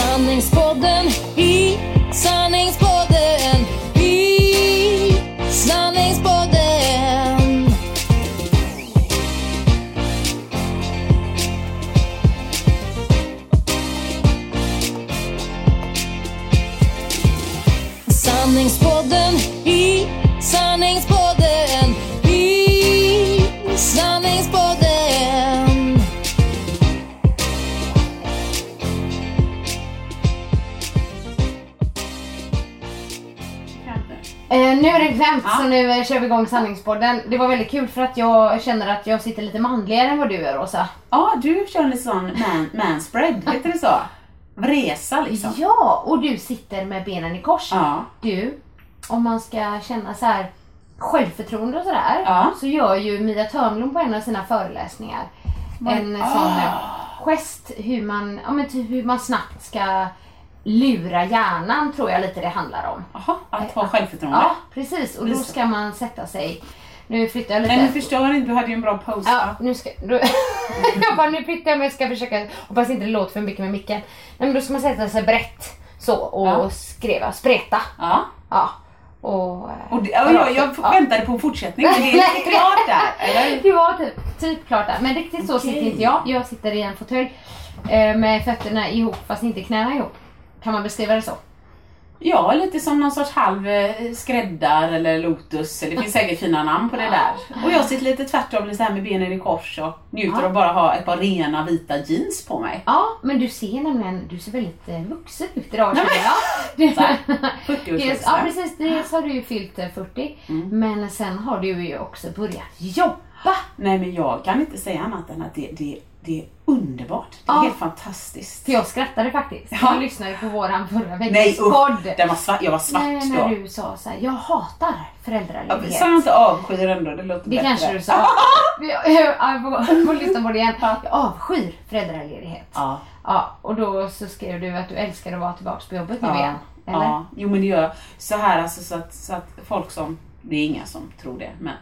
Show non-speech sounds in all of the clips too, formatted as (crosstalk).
Sanningspodden i sanningspodden i sanningspodden. Sanningspodden i klämt Ja. så nu kör vi igång sanningspodden. Det var väldigt kul för att jag känner att jag sitter lite manligare än vad du gör Rosa. Ja, du kör en sån man, manspread, heter det så? Resa liksom. Ja, och du sitter med benen i kors. Ja. Du, om man ska känna så här självförtroende och sådär Ja. så gör ju Mia Törnblom på en av sina föreläsningar en sån eh, gest hur man, ja, men typ hur man snabbt ska lura hjärnan tror jag lite det handlar om. Jaha, att ha självförtroende. Ja, precis. Och då ska man sätta sig. Nu flyttar jag lite. Men du förstår inte, du hade ju en bra pose. Ja, nu ska... Då, (laughs) jag bara, nu flyttar jag mig, ska försöka, hoppas inte det låter för mycket med micken. Nej, men då ska man sätta sig brett så och Ja. skriva, spreta. Ja. Ja. Och, eh, Och det, ja, jag, jag Ja. väntade på en fortsättning, men det är inte klart där, (laughs) eller? Det var typ, typ klart där. Men riktigt så Okej. sitter inte jag. Jag sitter i en fåtölj eh, med fötterna ihop fast inte knäna ihop. Kan man beskriva det så? Ja, lite som någon sorts halv eh, skräddar eller lotus. Det finns säkert fina namn på det där. Och jag sitter lite tvärtom, lite här med benen i kors och njuter Ja. av bara ha ett par rena vita jeans på mig. Ja, men du ser nämligen, du ser väldigt eh, vuxen ut idag Nej, här, Du- 40-årsvuxen. Dels, ja precis, dels har du ju fyllt eh, 40 men sen har du ju också börjat jobba. Nej men jag kan inte säga annat än att det, det, det är underbart. Det är Ja. helt fantastiskt. För jag skrattade faktiskt. Ja. Jag lyssnade på våran förra Nej veckans podd. den var svart, jag var svart Nej, då. när du sa så här, jag hatar Ja, föräldraledighet. Sa jag inte avskyr ändå? Det låter det bättre. kanske du sa. (laughs) Jag (laughs) jag får, får lyssna på det igen. Ja. Jag avskyr föräldraledighet. Ja. Ja, och då så skrev du att du älskar att vara tillbaka på jobbet nu Ja. igen. Eller? ja. Jo men det gör så här alltså så att, så att folk som, det är inga som tror det, men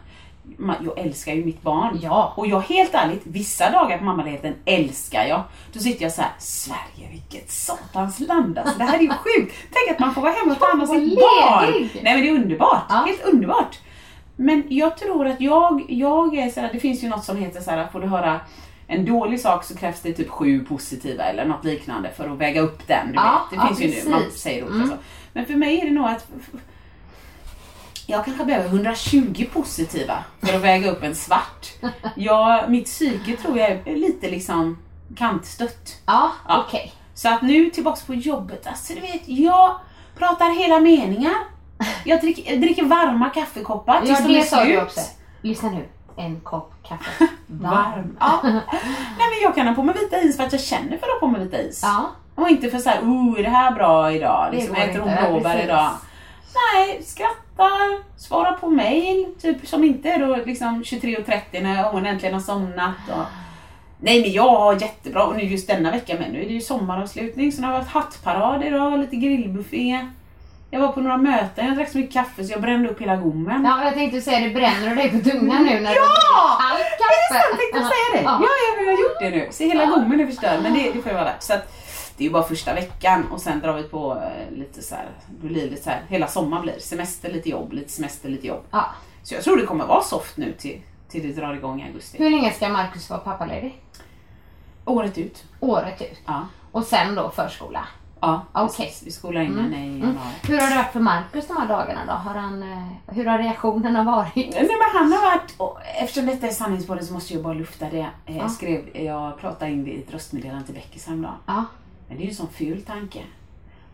jag älskar ju mitt barn. Ja. Och jag helt ärligt, vissa dagar på mammaledigheten älskar jag. Då sitter jag så här: Sverige vilket satans land alltså. Det här är ju (laughs) sjukt. Tänk att man får vara hemma och ta hand om sitt barn. Nej men det är underbart. Ja. Helt underbart. Men jag tror att jag, jag är så här, det finns ju något som heter så här, får du höra en dålig sak så krävs det typ sju positiva eller något liknande för att väga upp den. Du Ja, vet. Det ja, finns ju nu, man precis. säger och Mm. så. Men för mig är det nog att jag kanske behöver 120 positiva för att väga upp en svart. Jag, mitt psyke tror jag är lite liksom kantstött. Ja, Ja. okej. Så att nu tillbaks på jobbet, alltså du vet, jag pratar hela meningar. Jag dricker, jag dricker varma kaffekoppar Ja, tills de är det slut. också. Lyssna nu. En kopp kaffe. Varm. Ja. Nej men jag kan ha på mig vita is för att jag känner för att ha på mig vita is. Ja. Och inte för såhär, oh är det här bra idag? Det Liksom, går äter hon blåbär idag? Nej, skrattar, svarar på mail, typ som inte är då liksom 23.30 när hon äntligen har somnat. Och... Nej men jag har jättebra, och nu just denna vecka med, nu är det ju sommaravslutning så nu har jag haft hattparad idag, lite grillbuffé. Jag var på några möten, jag drack så mycket kaffe så jag brände upp hela gommen. ja, jag tänkte säga det bränner du dig på tungan nu när Ja! jag tänkte säga det. Ja, jag har gjort det nu. Så hela gommen är förstörd. Men det, det får ju vara värt. Så att, det är ju bara första veckan och sen drar vi på eh, lite så här, det blir lite så här, hela sommaren blir semester, lite jobb, lite semester, lite jobb. Ja. Så jag tror det kommer vara soft nu till, till det drar igång i augusti. Hur länge ska Marcus vara pappaledig? Året ut. Året ut. Ja. Och sen då förskola. Ja, Okej. precis. Vi skolar in henne i januari. Hur har det varit för Marcus de här dagarna då? Har han, eh, hur har reaktionerna varit? Nej men han har varit, och eftersom detta är sanningspodden så måste jag bara lufta det. Eh, Jag, skrev, jag pratade in det i ett röstmeddelande till Beckis häromdagen. Ja. Men det är ju en sån ful tanke.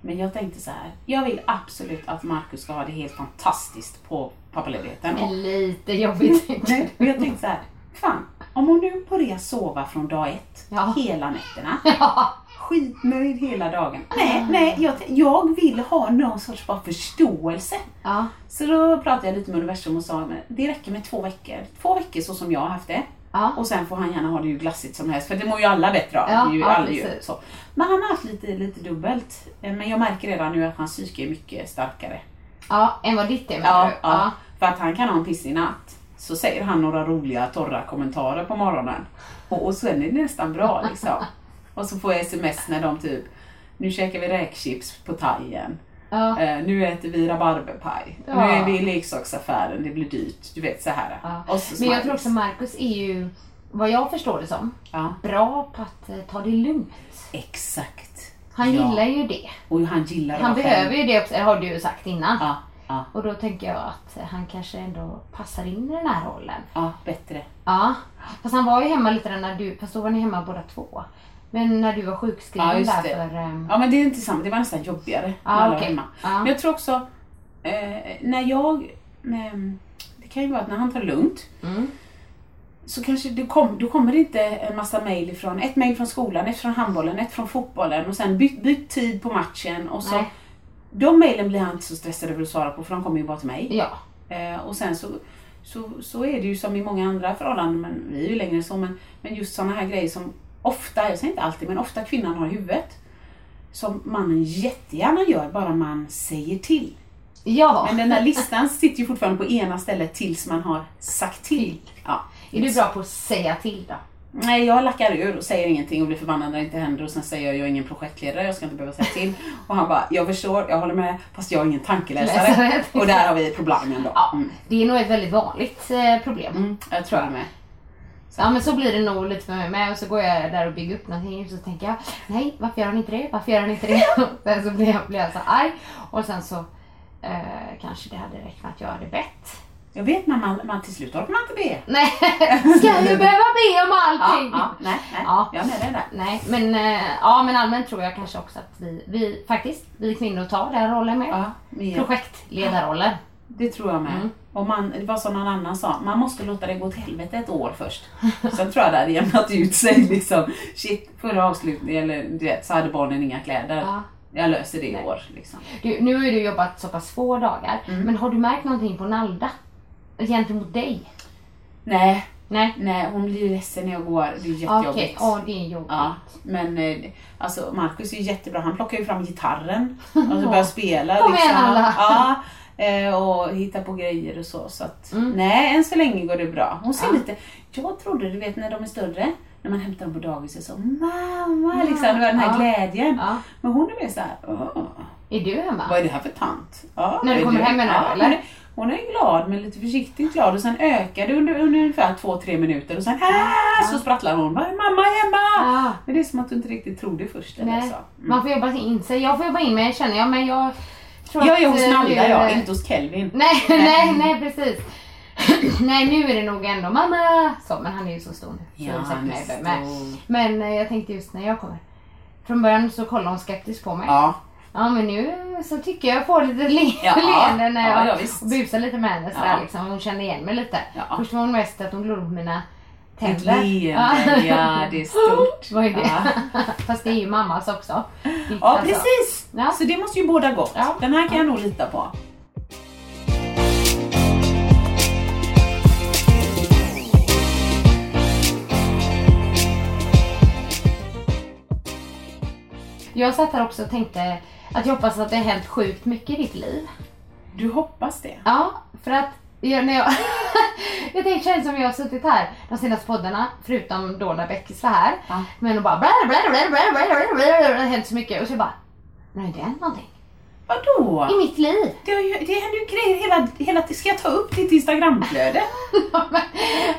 Men jag tänkte så här. jag vill absolut att Markus ska ha det helt fantastiskt på pappaledigheten. Och- Lite jobbigt. (laughs) Nej, och jag tänkte så här. fan, om hon nu börjar sova från dag ett, Ja. hela nätterna, (laughs) ja. skitnöjd hela dagen. Nej, nej, jag, jag vill ha någon sorts bara förståelse. ja. Så då pratade jag lite med universum och sa det räcker med två veckor. Två veckor så som jag har haft det. Ja. Och sen får han gärna ha det hur glassigt som helst för det mår ju alla bättre av. Ja, ju ja, alla ju, så. Men han har haft lite, lite dubbelt. Eh, Men jag märker redan nu att hans psyke är mycket starkare. ja. Än vad ditt är menar Ja, du? ja. För att han kan ha en pissig natt. Så säger han några roliga torra kommentarer på morgonen. Och, och sen är det nästan bra liksom. (laughs) Och så får jag sms när de typ, nu käkar vi räkchips på thaien. Ja. Eh, nu äter vi rabarberpaj. Ja. Nu är vi i leksaksaffären, det blir dyrt. Du vet så här. Ja. Men jag tror också Marcus är ju, vad jag förstår det som, bra på att eh, ta det lugnt. exakt. Han gillar ju det. Och han gillar Han behöver själv. ju det också, det har du ju sagt innan. Ja, Och då tänker jag att han kanske ändå passar in i den här rollen. ja, bättre. Ja. Fast han var ju hemma lite när du, fast då var ni hemma båda två. Men när du var sjukskriven Ja, där för... ehm, Ja men det är inte samma, det var nästan jobbigare Ja, när alla var okej. hemma. Ja. Men jag tror också, eh, när jag, ehm, det kan ju vara att när han tar det lugnt, Mm. så kanske det kom, då kommer det inte en massa mejl ifrån, ett mejl från skolan, ett från handbollen, ett från fotbollen och sen byt, byt tid på matchen och så. Nej. De mejlen blir han inte så stressad över att svara på för de kommer ju bara till mig. Ja. Eh, och sen så, så, så är det ju som i många andra förhållanden, men vi är ju längre än så, men, men just sådana här grejer som ofta, jag säger inte alltid, men ofta kvinnan har i huvudet. Som mannen jättegärna gör, bara man säger till. Ja. Men den där listan sitter ju fortfarande på ena stället tills man har sagt till. Ja. Är du bra på att säga till då? Nej, jag lackar ur och säger ingenting och blir förbannad när det inte händer och sen säger jag, jag är ingen projektledare, jag ska inte behöva säga till. Och han bara, jag förstår, jag håller med, fast jag är ingen tankeläsare. Läsare. Och där har vi problemen då. Ja. Mm. Det är nog ett väldigt vanligt eh, problem. Mm, jag tror jag med. Ja men så blir det nog lite för mig med och så går jag där och bygger upp någonting och så tänker jag nej varför gör han inte det? Varför gör han inte det? Och (laughs) sen så blir jag, blir jag så arg och sen så eh, kanske det hade räckt med att jag hade bett. Jag vet när man, man till slut orkar man inte be. (laughs) Nej, ska jag behöva be om Ja, allting? ja, nej, nej. Ja. Jag är med dig där. Nej, men, eh, ja, men allmänt tror jag kanske också att vi, vi faktiskt, vi kvinnor tar den rollen med. Ja, med. Projektledarrollen. Det tror jag med. Mm. Och man, det var som någon annan sa, man måste låta det gå till helvete ett år först. Sen tror jag det hade jämnat ut sig (laughs) liksom. Shit, förra avslutningen, eller du vet, så hade barnen inga kläder. Ja. Jag löser det i år. Liksom. Du, nu har ju du jobbat så pass få dagar, Mm. men har du märkt någonting på Nalda? Gentemot dig? Nej, Nej? nej, hon blir ledsen när jag går. Det är Okej, jättejobbigt. ja det är jobbigt. Ja, men eh, alltså Marcus är ju jättebra. Han plockar ju fram gitarren och så (laughs) börjar spela. Kom igen, alla. Ja, och hittar på grejer och så. så att, Nej, än så länge går det bra. Hon ser Mm. Ja. lite, jag trodde du vet när de är större, när man hämtar dem på dagis och så mamma, liksom, det var den här Ja. glädjen. Ja. Men hon är mer såhär, "Åh, Är du hemma? vad är det här för tant? Ja, När du kommer hem menar du, ja, eller? Hon är, glad men lite försiktigt glad och sen ökar det under, under ungefär två, tre minuter och sen äh, så sprattlar hon. Mamma är hemma! Ja. Men det är som att du inte riktigt tror det först. Eller så. Mm. Man får jobba in sig. Jag får jobba in mig känner jag, men jag tror Jag är hos Nalla jag, inte hos Kelvin. Nej, (laughs) nej, nej precis. (clears throat) nej, nu är det nog ändå mamma. Så, men han är ju så stor nu. säkert han är med- med. stor. Men eh, jag tänkte just när jag kommer. Från början så kollade hon skeptiskt på mig. Ja, Ja men nu så tycker jag jag får lite le- Ja, (laughs) leende när ja, jag ja, busar lite med henne sådär Ja. liksom. Hon kände igen mig lite. Ja. Först var hon mest att hon glodde på mina tänder. leende, ja det är stort. (laughs) Vad är det? Ja. (laughs) Fast det är ju mammas också. Ja alltså. precis! Ja. Så det måste ju båda gott. Ja. Den här kan jag nog lita på. Jag satt här också och tänkte att jag hoppas att det har hänt sjukt mycket i ditt liv. Du hoppas det? Ja, för att Ja, när jag, (laughs) jag tänkte känns som jag har suttit här de senaste poddarna, förutom då när Beckis var här. Ja. Men och bara blä, blä, blä, blä, blä, blä, blä, det har hänt så mycket och så jag bara, det har hänt någonting. Vadå? I mitt liv. Det, har det händer ju grejer hela, hela Ska jag ta upp ditt instagramflöde? (laughs) Ja men,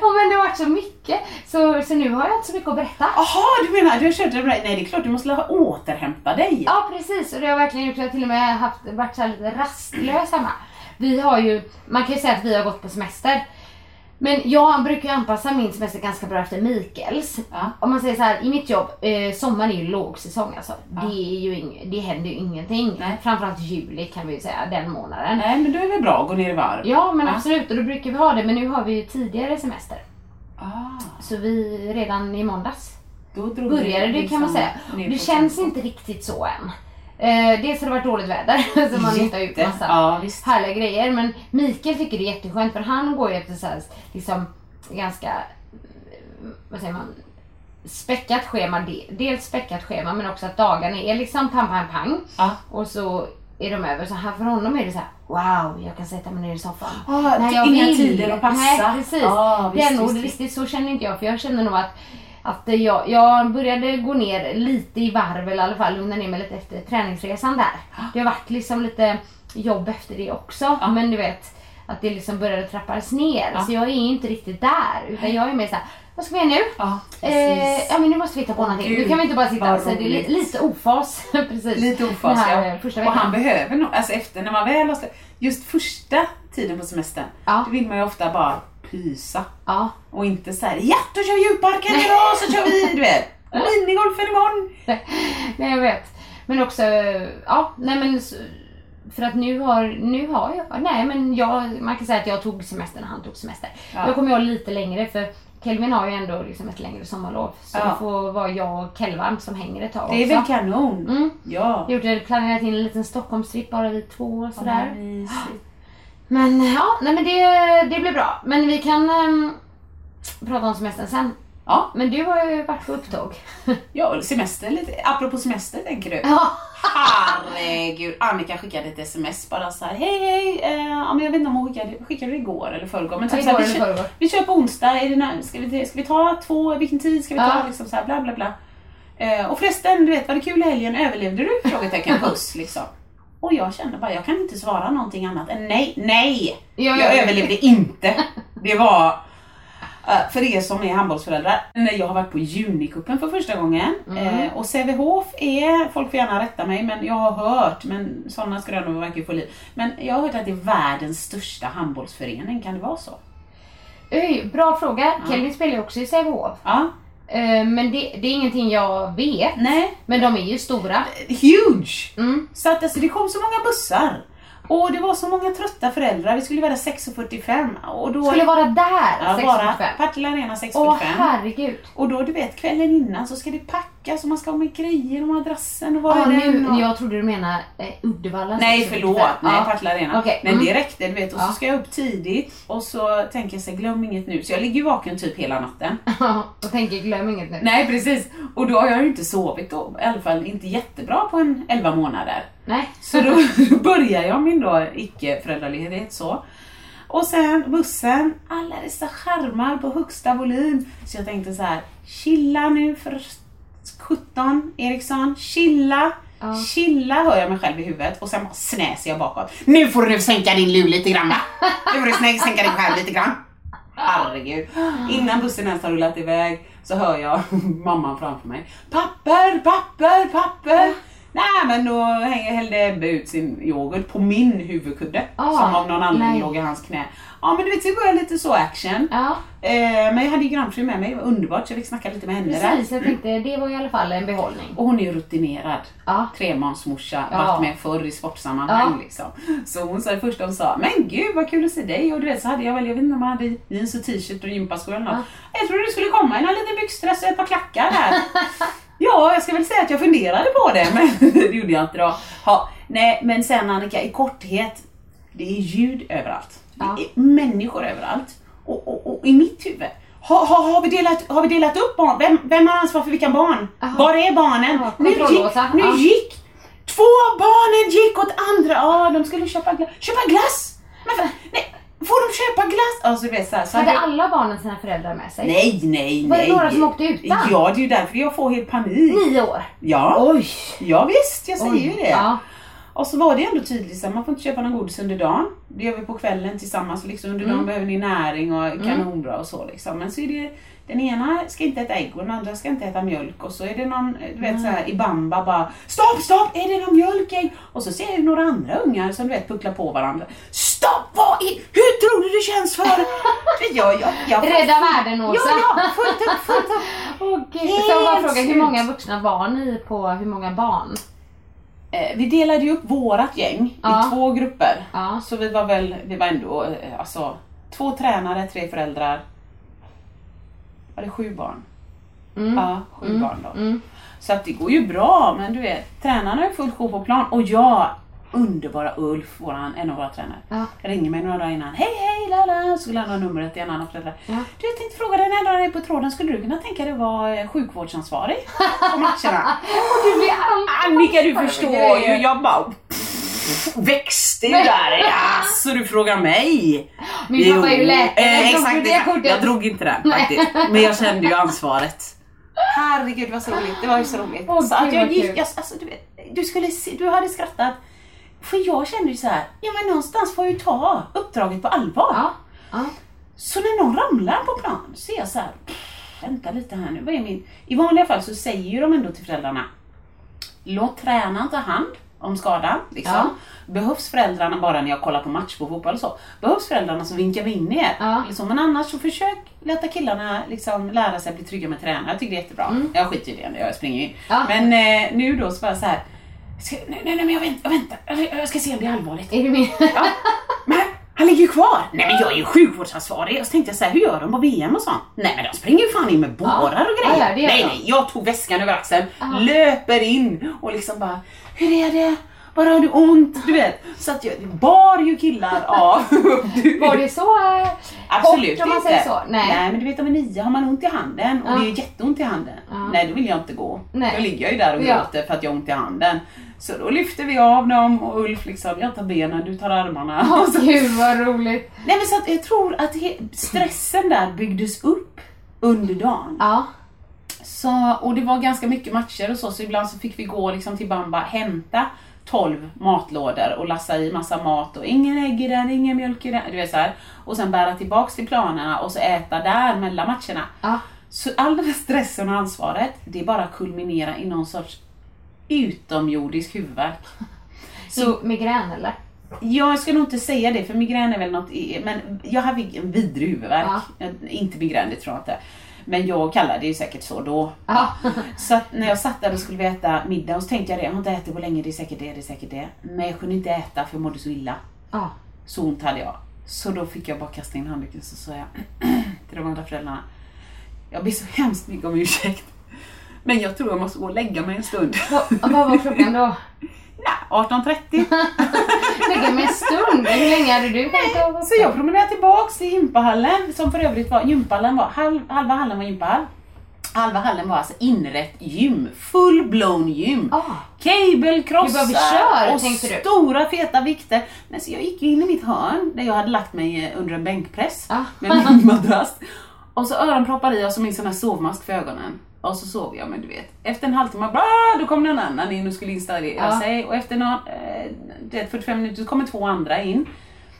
ja, men det har varit så mycket så, så nu har jag inte så mycket att berätta. Jaha, du menar du har kört det Nej det är klart du måste återhämta dig. Ja precis och det har verkligen gjort att jag till och med haft, varit så lite rastlös hemma. Vi har ju, man kan ju säga att vi har gått på semester. Men jag brukar ju anpassa min semester ganska bra efter Mikaels. Ja. Om man säger så här, i mitt jobb, eh, sommaren är ju lågsäsong alltså. Det, är ju ing, det händer ju ingenting. Nej. Framförallt juli kan vi ju säga, den månaden. Nej men då är det bra att gå ner i varv. Ja men Ja. absolut och då brukar vi ha det men nu har vi ju tidigare semester. Ah, Så vi redan i måndags började det kan man säga. Det känns inte riktigt så än. Eh, dels har det varit dåligt väder (laughs) så man gjort Jätte. massa Ja visst. härliga grejer. Men Mikael tycker det är jätteskönt för han går ju efter så här, liksom ganska, vad säger man, späckat schema. De- Dels späckat schema men också att dagarna är liksom pang pang pang. Ja. Och så är de över. Så här, för honom är det så här: wow jag kan sätta mig ner i soffan. Ah, när jag inga vill. tider att passa. Nej precis. Ah, det är visst, nog visst, riktigt så känner inte jag för jag känner nog att att jag, jag började gå ner lite i varv eller i alla fall lugna ner mig lite efter träningsresan där. Det har varit liksom lite jobb efter det också Ja. men du vet att det liksom började trappas ner Ja. så jag är inte riktigt där utan jag är mer såhär, vad ska vi göra nu? Ja, Eh, ja men nu måste vi hitta på någonting. Gud, Nu kan vi inte bara sitta säga det är lite ofas. (laughs) precis. Lite ofas här, ja. eh, Och han behöver nog, alltså efter när man väl har just första tiden på semestern, Ja. då vill man ju ofta bara pysa. Ja. Och inte såhär, ja då kör vi djurparken idag så kör vi, du vet. (laughs) Minigolfen imorgon. (laughs) Nej jag vet. Men också, ja nej men för att nu har, nu har jag, nej men jag, man kan säga att jag tog semester när han tog semester. Ja. Jag kommer ha lite längre för Kelvin har ju ändå liksom ett längre sommarlov. Så Ja. det får vara jag och Kelvan som hänger ett tag Det är väl också. kanon. Mm. Ja. Jag har gjort, planerat in en liten Stockholmstripp bara vi två och sådär. Mysigt. Men ja, nej men det, det blir bra. Men vi kan ehm, prata om semestern sen. Ja, Men du har ju varit på upptåg. (laughs) ja, semester lite. Apropå semester tänker du. ja. Herregud, Annika skickade ett sms bara så här. hej hej, eh, ja, men jag vet inte om hon skickade, skickade det igår eller förrgår. Men typ så Igår här, vi, kör, vi kör på onsdag, är det, när- ska, vi, ska vi ta två, vilken tid ska vi ta? Ja. Liksom så här, bla bla bla. Eh, och förresten, du vet var det kul i helgen, överlevde du? (laughs) Frågetecken, puss liksom. Och jag kände bara, jag kan inte svara någonting annat än nej, nej! Ja, jag ja. överlevde inte. Det var, eh, för er som är handbollsföräldrar, när jag har varit på Junicupen för första gången. Mm. Eh, och Sävehof är, folk får gärna rätta mig, men jag har hört, men sådana skrönor verkar ju få liv. Men jag har hört att det är världens största handbollsförening, kan det vara så? Öj, bra fråga. Kelvin spelar ju också i Sävehof. Ja, men det, det är ingenting jag vet. nej, Men de är ju stora. huge! Mm. Så att alltså, det kom så många bussar. Och det var så många trötta föräldrar, vi skulle vara där 6.45 och då... Skulle vara där ja, vara 6.45. Partille Arena 6.45. Åh herregud. Och då du vet kvällen innan så ska det packas och man ska ha med grejer och madrassen och var Ja, är nu, och... jag trodde du menade eh, Uddevalla. Nej 6.45. förlåt, nej Ja. Partille Arena. Okej, Men mm. det räckte du vet och så ska jag upp tidigt och så tänker jag så här, glöm inget nu. Så jag ligger ju vaken typ hela natten. (laughs) och tänker glöm inget nu. nej precis. Och då har jag ju inte sovit då, i alla fall inte jättebra på en 11 månader. Nej. Så då, då (laughs) börjar jag min då icke-föräldraledighet så. Och sen bussen, alla dessa skärmar på högsta volym. Så jag tänkte så här, chilla nu för 17 Eriksson, chilla. Ja. Chilla hör jag mig själv i huvudet och sen bara snäser jag bakåt. Nu får du sänka din lur lite grann va? Nu får du sänka dig själv lite grann. Herregud. Innan bussen ens har rullat iväg så hör jag (laughs) mamman framför mig. Papper, papper, papper. Nej men då hällde Ebbe ut sin yoghurt på min huvudkudde. Ah, som av någon anledning låg i hans knä. Ja men du vet, så var jag lite så action. Ja, Eh, men jag hade ju grannfru med mig, det var underbart så jag fick snacka lite med henne precis. där. Jag tänkte det var i alla fall en behållning. Och hon är ju rutinerad. Ja. Trebarnsmorsa, Ja. varit med förr i sportsammanhang Ja. liksom. Så hon sa det första hon sa, men gud vad kul att se dig. Och du vet så hade jag väl, jag vet inte om jag hade jeans och t-shirt och gympaskor eller något. Jag trodde du skulle komma i någon liten byxdress och ett par klackar här. (laughs) ja, jag ska väl säga att jag funderade på det, men (laughs) det gjorde jag inte då. Ha, nej, men sen Annika, i korthet. Det är ljud överallt. Ja. Det är människor överallt. Och, och, och i mitt huvud, har, har, har, vi delat, har vi delat upp barn? Vem, vem har ansvar för vilka barn? Aha. Var är barnen? Ja, nu gick, nu Ja. gick två barnen gick åt andra, ja de skulle köpa, gla, köpa glass. Men, nej, får de köpa glass? Alltså du vet så här, så Hade hade- alla barnen sina föräldrar med sig? Nej, nej, Var det nej. några som åkte utan? Ja, det är ju därför jag får helt panik. Nio år? Ja, Oj! ja visst, jag säger ju det. Ja. Och så var det ändå tydligt att man får inte köpa någon godis under dagen. Det gör vi på kvällen tillsammans. Liksom under Mm. dagen behöver ni näring och kanonbra och så. Liksom. Men så är det den ena ska inte äta ägg och den andra ska inte äta mjölk. Och så är det någon, du vet så här, i bamba bara Stopp, stopp! Är det någon mjölk ägg? Och så ser jag några andra ungar som du vet pucklar på varandra. Stopp! Vad är, hur tror du det känns för? jag, jag, jag, Rädda världen Ja, Åsa! ja, fullt upp, fullt upp. (laughs) Åh, gud. Jag bara fråga, hur många vuxna var ni på hur många barn? Eh, vi delade ju upp vårat gäng Ja. i två grupper. Ja. Så vi var väl, vi var ändå eh, alltså två tränare, tre föräldrar. Var det sju barn? Mm. Ja, sju barn då. Mm. Så att det går ju bra, men du vet, tränarna är fullt sjå på plan. Och jag, underbara Ulf, våran, en av våra tränare, Ja. ringer mig några dagar innan. Hej hej lala, så skulle han ha numret till en annan förälder. Ja. Du, jag tänkte fråga dig när jag är på tråden, skulle du kunna tänka dig vara eh, sjukvårdsansvarig på matcherna? (laughs) Och du blir alltid Annika du för förstår ju, jag bara växte ju där. Ja, så du frågar mig. Min pappa är ju läkare, Eh, exakt, du exakt. Jag drog inte den faktiskt. Men jag kände ju ansvaret. Herregud vad så roligt, det var ju så roligt. Åh, så att jag gick, jag, alltså, du, du, skulle se, du hade skrattat. För jag kände ju så här, ja men någonstans får jag ju ta uppdraget på allvar. Ja. Ja. Så när någon ramlar på plan så är jag så här, "Pff, vänta lite här nu, vad är min... I vanliga fall så säger ju de ändå till föräldrarna, låt tränaren ta hand om skadan. Liksom. Ja. Behövs föräldrarna bara när jag kollar på match på fotboll och så, behövs föräldrarna så vinkar vi in er. Ja. Liksom, men annars så försök låta killarna liksom, lära sig att bli trygga med tränare. Jag tycker det är jättebra. Jag skiter i det när jag springer in. Mm. Ja. Men eh, nu då så bara så här. Ska, nej, nej, nej, men jag väntar, jag väntar. Jag- ska se om det är allvarligt. Är du med? Ja, men han ligger ju kvar. Nej men jag är ju sjukvårdsansvarig. Och så tänkte jag så här, hur gör de på VM och sånt? Nej men de springer ju fan in med bårar och Ja, grejer. ja, gör nej nej, jag tog väskan över axeln, Ja. löper in och liksom bara, hur är det? Var har du ont? Du vet. Så att jag bar ju killar av. (laughs) Var det så eh, Absolut om man inte. säger så? Nej. men du vet om är nio har man ont i handen och Ja. det är jätteont i handen. Ja. Nej då vill jag inte gå. Nej. Då ligger jag ju där och Ja. gråter för att jag har ont i handen. Så då lyfter vi av dem och Ulf liksom, jag tar benen, du tar armarna. (laughs) Och så gud vad roligt. Nej men så att jag tror att stressen där byggdes upp under dagen. Ja. Så, och det var ganska mycket matcher och så, så ibland så fick vi gå liksom till Bamba, hämta 12 matlådor och lassa i massa mat och ingen ägg i den, ingen mjölk i den. Du vet så här. Och sen bära tillbaks till planerna och så äta där mellan matcherna. Ja. Så all den här stressen och ansvaret, det bara kulminerar i någon sorts utomjordisk huvudvärk. (laughs) Så migrän eller? Jag ska nog inte säga det för migrän är väl något, men jag har en vidrig huvudvärk. Jag- Inte migrän, det tror jag inte. Men jag kallar det ju säkert så då. Ja. (laughs) Så när jag satt där och skulle vi äta middag och så tänkte jag det, jag har inte ätit på länge, det är säkert det, det är säkert det. Men jag kunde inte äta för jag mådde så illa. Ja. Så ont hade jag. Så då fick jag bara kasta in handduken så sa jag (clears throat) till de andra föräldrarna. Jag ber så hemskt mycket om ursäkt. Men jag tror jag måste gå och lägga mig en stund. (laughs) Vad var klockan då? (laughs) Nej, 18.30. (laughs) Lägga mig en stund. Hur länge hade du vara Så jag promenerade tillbaks till gympahallen, som för övrigt var, gympahallen var, halv, halva hallen var gympahall. Halva hallen var alltså inrätt gym, full blown gym. Ah. Bara, vi kör, och stora feta vikter. Men så jag gick in i mitt hörn där jag hade lagt mig eh, under en bänkpress Ah. med min madrass. Och så öronproppar i och så min sån här sovmask för ögonen. Och så sov jag, men du vet. Efter en halvtimme, bra, då kom någon annan in och skulle installera Ja. sig. Och efter någon, eh, du vet, 45 minuter så kommer två andra in.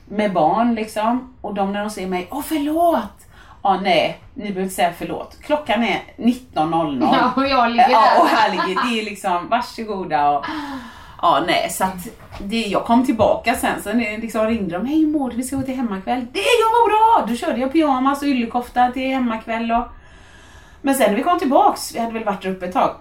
Med barn liksom. Och de när de ser mig, åh förlåt! Ja, nej, ni behöver inte säga förlåt. Klockan är 19.00. Ja, och jag ligger Ja, där. och här ligger, det är liksom, varsågoda och Ja, nej, så att det, jag kom tillbaka sen, det liksom ringde de, hej du? Vi ska gå till hemmakväll. Det, jag mår bra! Då körde jag pyjamas och yllekofta till hemmakväll och... Men sen när vi kom tillbaks, vi hade väl varit där uppe ett tag,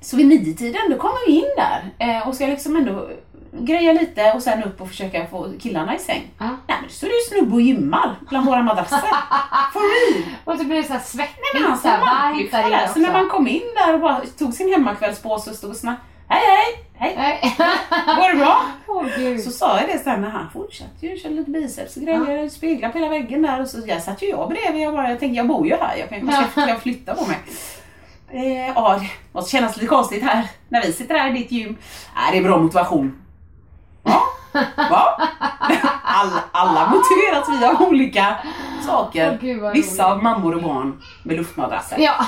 så vid nio-tiden då kommer vi in där eh, och ska liksom ändå greja lite och sen upp och försöka få killarna i säng. Ja. Nej men det står ju snubb och gymmar bland våra madrasser. (laughs) For real! Och så blir det så här svettigt. Nej, men han så där. inne Så när man kom in där och bara tog sin hemmakvällspåse och stod och snackade. Hej hej! Hej! (laughs) Går det bra? Gud. Så sa jag det sen när han fortsatte ju köra lite biceps och grejer. Jag speglade på hela väggen där och så jag satt ju jag bredvid. Jag, bara, jag tänkte jag bor ju här. Jag kan ju Ja. flytta på mig. Eh, ja, det måste kännas lite konstigt här när vi sitter här i ditt gym. Nej, det är bra motivation. Ja, Va? (laughs) Alla, alla motiveras vi av olika saker. Åh, gud, Vissa av mammor och barn med luftmadrasser. Ja.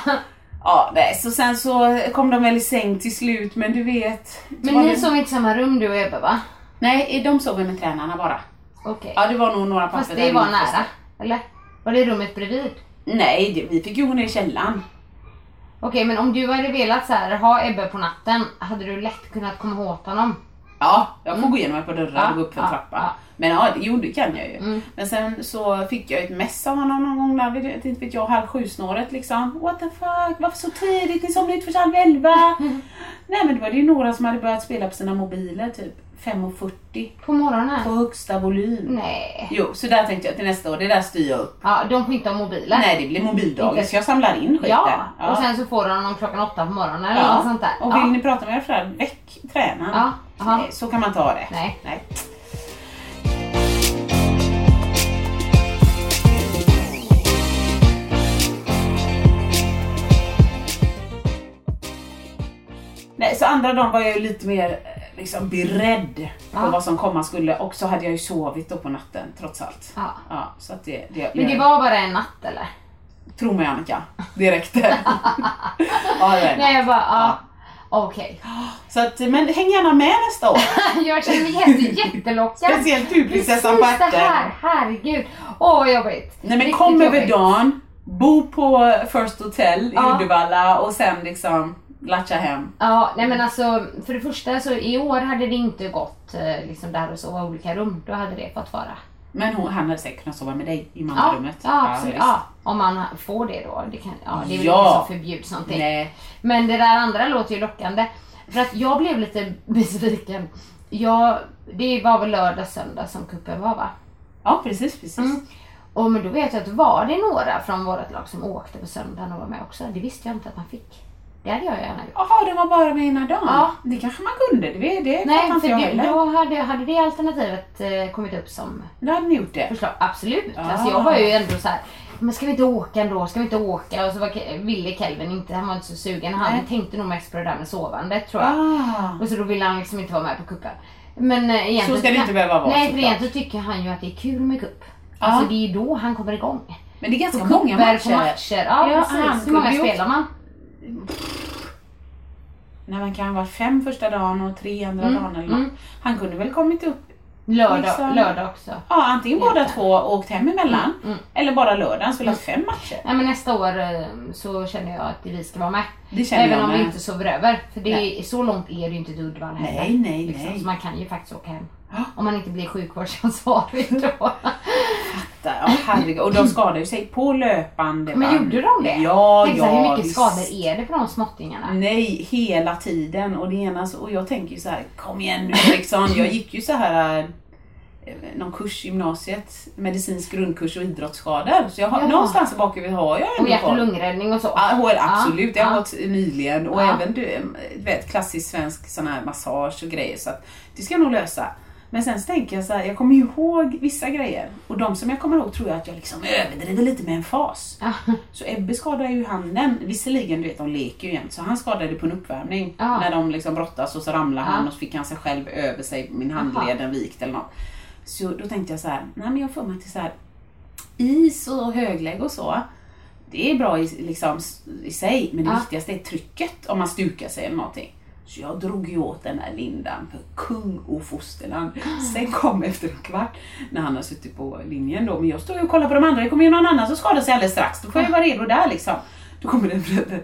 Ja, nej, så sen så kom de väl i säng till slut men du vet. Men ni det- sov inte i samma rum du och Ebbe va? Nej, de sov med tränarna bara. Okej. Ja, det var nog några papper Fast det var nära, eller? Var det rummet bredvid? Nej, det, vi fick ju gå ner i källaren. Okej, men om du hade velat så här, ha Ebbe på natten, hade du lätt kunnat komma åt honom? Ja, jag får gå igenom ett par dörrar Ja, och gå upp för en ja, trappa. ja. Men ja, det, jo det kan jag ju. Mm. Men sen så fick jag ett mess av honom någon gång där inte vet jag, halv sju snåret liksom. What the fuck, varför så tidigt? Ni somnade inte förrän halv elva. (laughs) Nej men det var det ju några som hade börjat spela på sina mobiler typ 5.40 På morgonen? på högsta volym. Nej. Jo, så där tänkte jag till nästa år, det där styr jag upp. Ja, de får inte ha mobiler. Nej, det blir mobildagis så jag samlar in skiten. Ja, och sen så får de dem klockan åtta på morgonen eller Ja. något sånt där. Och vill ni prata med er föräldrar, väck tränaren. Ja, aha. Nej, Så kan man ta det. Nej. Nej. Nej, så andra dagen var jag lite mer eh, liksom, beredd på Ja. vad som komma skulle och så hade jag ju sovit då på natten trots allt. Ja. Ja, så att det, det, Men det var bara en natt eller? Tro mig Annika, räckte. (laughs) ja, det det. (laughs) Nej jag bara, ja. Okej. Så att, men häng gärna med nästa år. (laughs) Jag känner mig jätte, jättelockad. Speciellt du prinsessan på ärten. här, herregud. Åh vad jobbigt. Nej men Riktigt kom över dagen, bo på First Hotel i Ja. Uddevalla och sen liksom latcha hem. Ja, nej men alltså för det första så i år hade det inte gått eh, liksom där och i olika rum. Då hade det fått vara. Men hon, han hade säkert kunnat sova med dig i mammarummet. ja absolut. Ja, om man får det då. Det, kan, ja, det är väl Ja. ingen som förbjuds någonting. Nej. Men det där andra låter ju lockande. För att jag blev lite (laughs) besviken. Jag, det var väl lördag, söndag som kuppen var va? Ja precis, precis. Mm. Och men då vet jag att var det några från vårt lag som åkte på söndagen och var med också. Det visste jag inte att man fick. Det hade jag gärna gjort. Jaha, de var bara med ena dagen? Ja. Det kanske man kunde, det, det Nej, inte för jag det, heller. då hade, hade det alternativet eh, kommit upp som Då hade ni gjort det. förslag. Absolut. Ah. Alltså jag var ju ändå så här. Men ska vi inte åka ändå? Ska vi inte åka? Och så var, ville Kelvin inte, han var inte så sugen. Han Nej. tänkte nog mest på det där med sovandet tror jag. Ah. Och så då ville han liksom inte vara med på kuppen. Men eh, egentligen Så ska det inte behöva vara, Nej, för egentligen tycker han ju att det är kul med kupp. Ja. Alltså det är då han kommer igång. Men det är ganska många matcher. matcher. Ja, Ja, precis. Hur många ju spelar man? Nej, man kan vara fem första dagen och tre andra Mm, dagen eller mm. Han kunde väl kommit upp Lördag, Liksom- lördag också. Ja, antingen båda Egentligen. två och åkt hem emellan. Mm, mm. Eller bara lördagen, spelat fem matcher. Nej, men nästa år eh, så känner jag att vi ska vara med. Det känner Även om vi med. inte sover över. För det är, så långt är det ju inte till Uddevalla heller. Nej, nej, Liksom, nej. Så man kan ju faktiskt åka hem. Ja. (gasps) Om man inte blir sjukvårdsansvarig då. Där, Ja, herregud. Och de skadade ju sig på löpande Men band. gjorde de det? Ja, Tänk så ja. här, hur mycket visst. skador är det på de småttingarna? Nej, hela tiden. Och det ena så, och jag tänker ju så här, kom igen nu Eriksson. Jag gick ju så här eh, någon kurs i gymnasiet, medicinsk grundkurs och idrottsskador. Så jag har, Ja. någonstans i huvudet har jag Och ändå hjärt och lungräddning och så? Ja, absolut. Jag har ja. gått nyligen och Ja. även du vet, klassisk svensk sån här massage och grejer. Så att det ska jag nog lösa. Men sen så tänker jag så här, jag kommer ihåg vissa grejer. Och de som jag kommer ihåg tror jag att jag liksom överdriver lite med en fas. (laughs) Så Ebbe skadade ju handen, visserligen du vet de leker ju jämt, så han skadade på en uppvärmning. Ja. När de liksom brottas och så ramlade han och så fick han sig själv över sig, min handleden vikt eller något. Så då tänkte jag så här, nej men jag får mig till så här is och höglägg och så. Det är bra i, liksom, i sig, men det Ja. viktigaste är trycket om man stukar sig eller någonting. Så jag drog ju åt den här lindan för kung och fosterland. Sen kom efter en kvart när han har suttit på linjen då, men jag står ju och kollar på de andra. Det kommer ju någon annan som skadar sig alldeles strax. Då får jag ju vara redo där liksom. Då kommer det en förälder.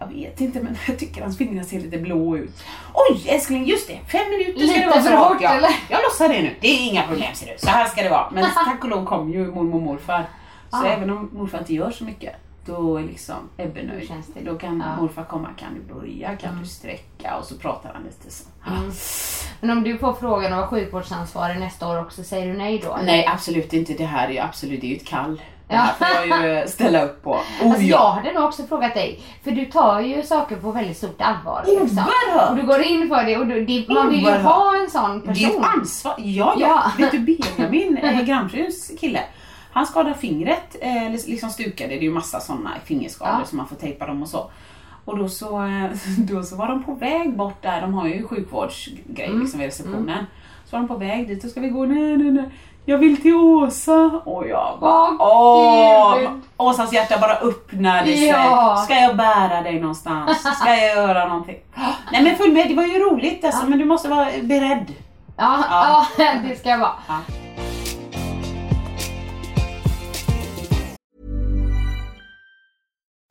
Jag vet inte men jag tycker hans fingrar ser lite blå ut. Oj älskling, just det! Fem minuter ska Lite det vara för hårt, ja. Jag lossar det nu. Det är inga problem ser du. Så här ska det vara. Men tack och lov kom ju mormor och morfar. Så Ah. även om morfar inte gör så mycket, då är liksom Ebbe nöjd. Då kan ja. morfar komma, kan du börja, kan du sträcka och så pratar han lite så. Mm. Men om du får frågan att vara sjukvårdsansvarig nästa år också, säger du nej då? Nej absolut inte, det här är ju absolut, det är ju ett kall. Det här får jag ju ställa upp på. (laughs) Oh, Alltså jag ja. hade nog också frågat dig, för du tar ju saker på väldigt stort allvar. Liksom. Oerhört! Och du går in för det och du, det, man vill ju ha en sån Det är person. ett ansvar. Ja, ja. Ja. Vet du Benjamin, eh, grannfruns kille. Han skadade fingret, eh, liksom stukade. Det är ju massa sådana fingerskador Ja. som man får tejpa dem och så. Och då så, eh, (laughs) då så var de på väg bort där, de har ju sjukvårdsgrejer Mm. liksom vid receptionen. Så Så var de på väg dit och ska vi gå, nej nej nej. Jag vill till Åsa. Och jag bara, Åh, åh. Åsas hjärta bara öppnade sig. Ja. Ska jag bära dig någonstans? Ska jag göra någonting? (gasps) Nej men följ med, det var ju roligt alltså, men du måste vara beredd. Ja, Ja. (laughs) ja. det ska jag vara.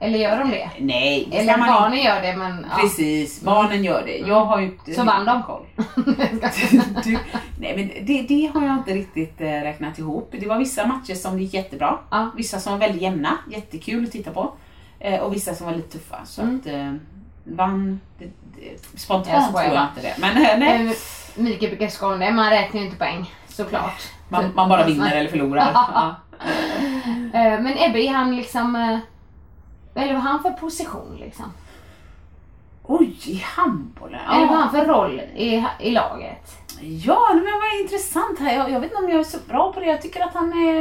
Eller gör de det? Nej, det Eller barnen inte. gör det men... Ja. Precis, barnen gör det. Jag har ju Så vann de? koll. (laughs) du, nej men det, det har jag inte riktigt eh, räknat ihop. Det var vissa matcher som gick jättebra. Ja. Vissa som var väldigt jämna, jättekul att titta på. Eh, och vissa som var lite tuffa. Så Mm. att eh, vann, spontant tror skojar jag inte det. Men nej, Mikael brukar skoja om det, man räknar ju inte poäng såklart. man, man bara vinner eller förlorar. (laughs) Ja. Men Ebbe, han liksom... vad har han för position liksom? Oj, i handbollen. Eller vad Ja, han för roll i, i laget? ja men vad intressant här. Jag, jag vet inte om jag är så bra på det. Jag tycker att han är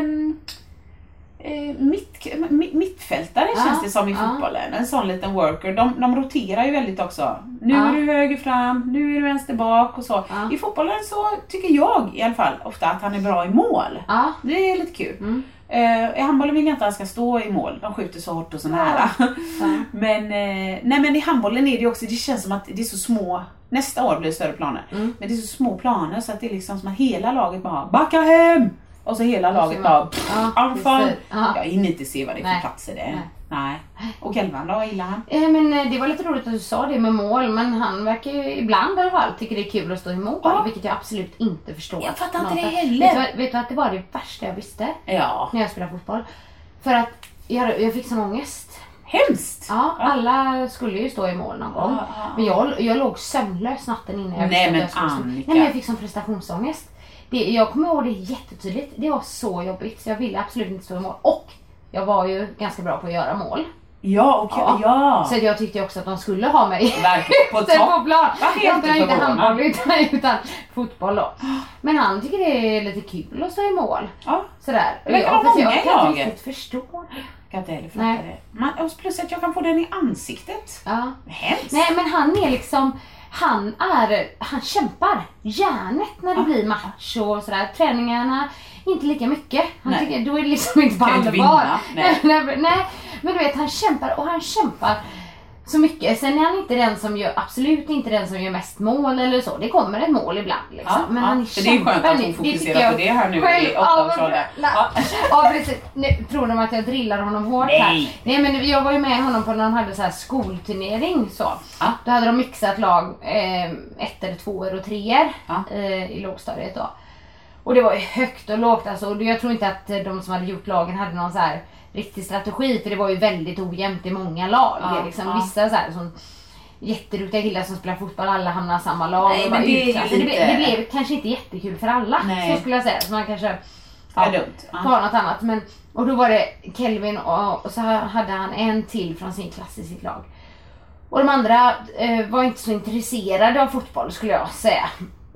eh, mitt, mi- mittfältare Ja, känns det som i ja. fotbollen. En sån liten worker. De, de roterar ju väldigt också. Nu Ja. är du höger fram, nu är du vänster bak och så. Ja. I fotbollen så tycker jag i alla fall ofta att han är bra i mål. Ja. Det är lite kul. Mm. Eh, I handbollen vill jag inte att han ska stå i mål. De skjuter så hårt och så nära. Ja. (laughs) Men, eh, nej, men i handbollen är det också, det känns som att det är så små, nästa år blir det större planer. Mm. Men det är så små planer så att det är liksom som att hela laget bara backa hem! Och så hela laget bara Ja, anfall. Ja. Jag hinner inte se vad det är för platser det är. Nej. Och Elvan då, gillar han? Eh, Men eh, det var lite roligt att du sa det med mål, men han verkar ju ibland i alla fall tycker det är kul att stå i mål, Ja. vilket jag absolut inte förstår. Jag fattar inte det heller. Vet du, vet du att det var det värsta jag visste Ja, när jag spelade fotboll? För att jag, jag fick sån ångest. hemskt! Ja, alla skulle ju stå i mål någon gång. Ja, ja. Men jag, jag låg sömnlös natten innan jag Nej, visste men att jag skulle stå. Nej men jag fick sån prestationsångest. Det, jag kommer ihåg det jättetydligt. Det var så jobbigt så jag ville absolut inte stå i mål. Och jag var ju ganska bra på att göra mål. Ja, okej. Ja. Ja. Så jag tyckte också att de skulle ha mig Verkligen, på (laughs) topp. på plan. Jag jag inte spelar inte handboll utan, utan fotboll då. Men han tycker det är lite kul att stå i mål. Ja, Sådär. Verkar vara fast jag kan inte riktigt förstå det. jag kan inte heller fatta det. Man, och plus att jag kan få den i ansiktet. Ja. Hemskt. Nej men han är liksom, han är, han kämpar järnet när det blir match och sådär. Träningarna, inte lika mycket. Han Nej. tycker, då är det liksom inte på allvar. nej. (laughs) nej. Men du vet, han kämpar och han kämpar så mycket. Sen är han inte den som gör, absolut inte den som gör mest mål eller så. Det kommer ett mål ibland liksom. Ja, men ja. han För det är skönt att hon fokuserar jag på det här nu i själv. åttaårsåldern. Ja, Ja. ja precis. Nu tror de att jag drillar honom hårt här. Nej. Nej men jag var ju med honom på när de hade så här skolturnering så. Ja. Då hade de mixat lag, eh, ettor, tvåor och treor eh, i lågstadiet då. Och det var ju högt och lågt alltså. Och jag tror inte att de som hade gjort lagen hade någon så här riktig strategi för det var ju väldigt ojämnt i många lag. Ja, liksom. ja. Vissa så här som jätteduktiga killar som spelar fotboll, alla hamnar i samma lag. Nej, och men det ju utklass. det, blev, det blev kanske inte jättekul för alla. Nej. Så skulle jag säga. Så man kanske är dumt. tar Ja. något annat. Men, och då var det Kelvin och, och så hade han en till från sin klass i sitt lag. Och de andra eh, var inte så intresserade av fotboll skulle jag säga.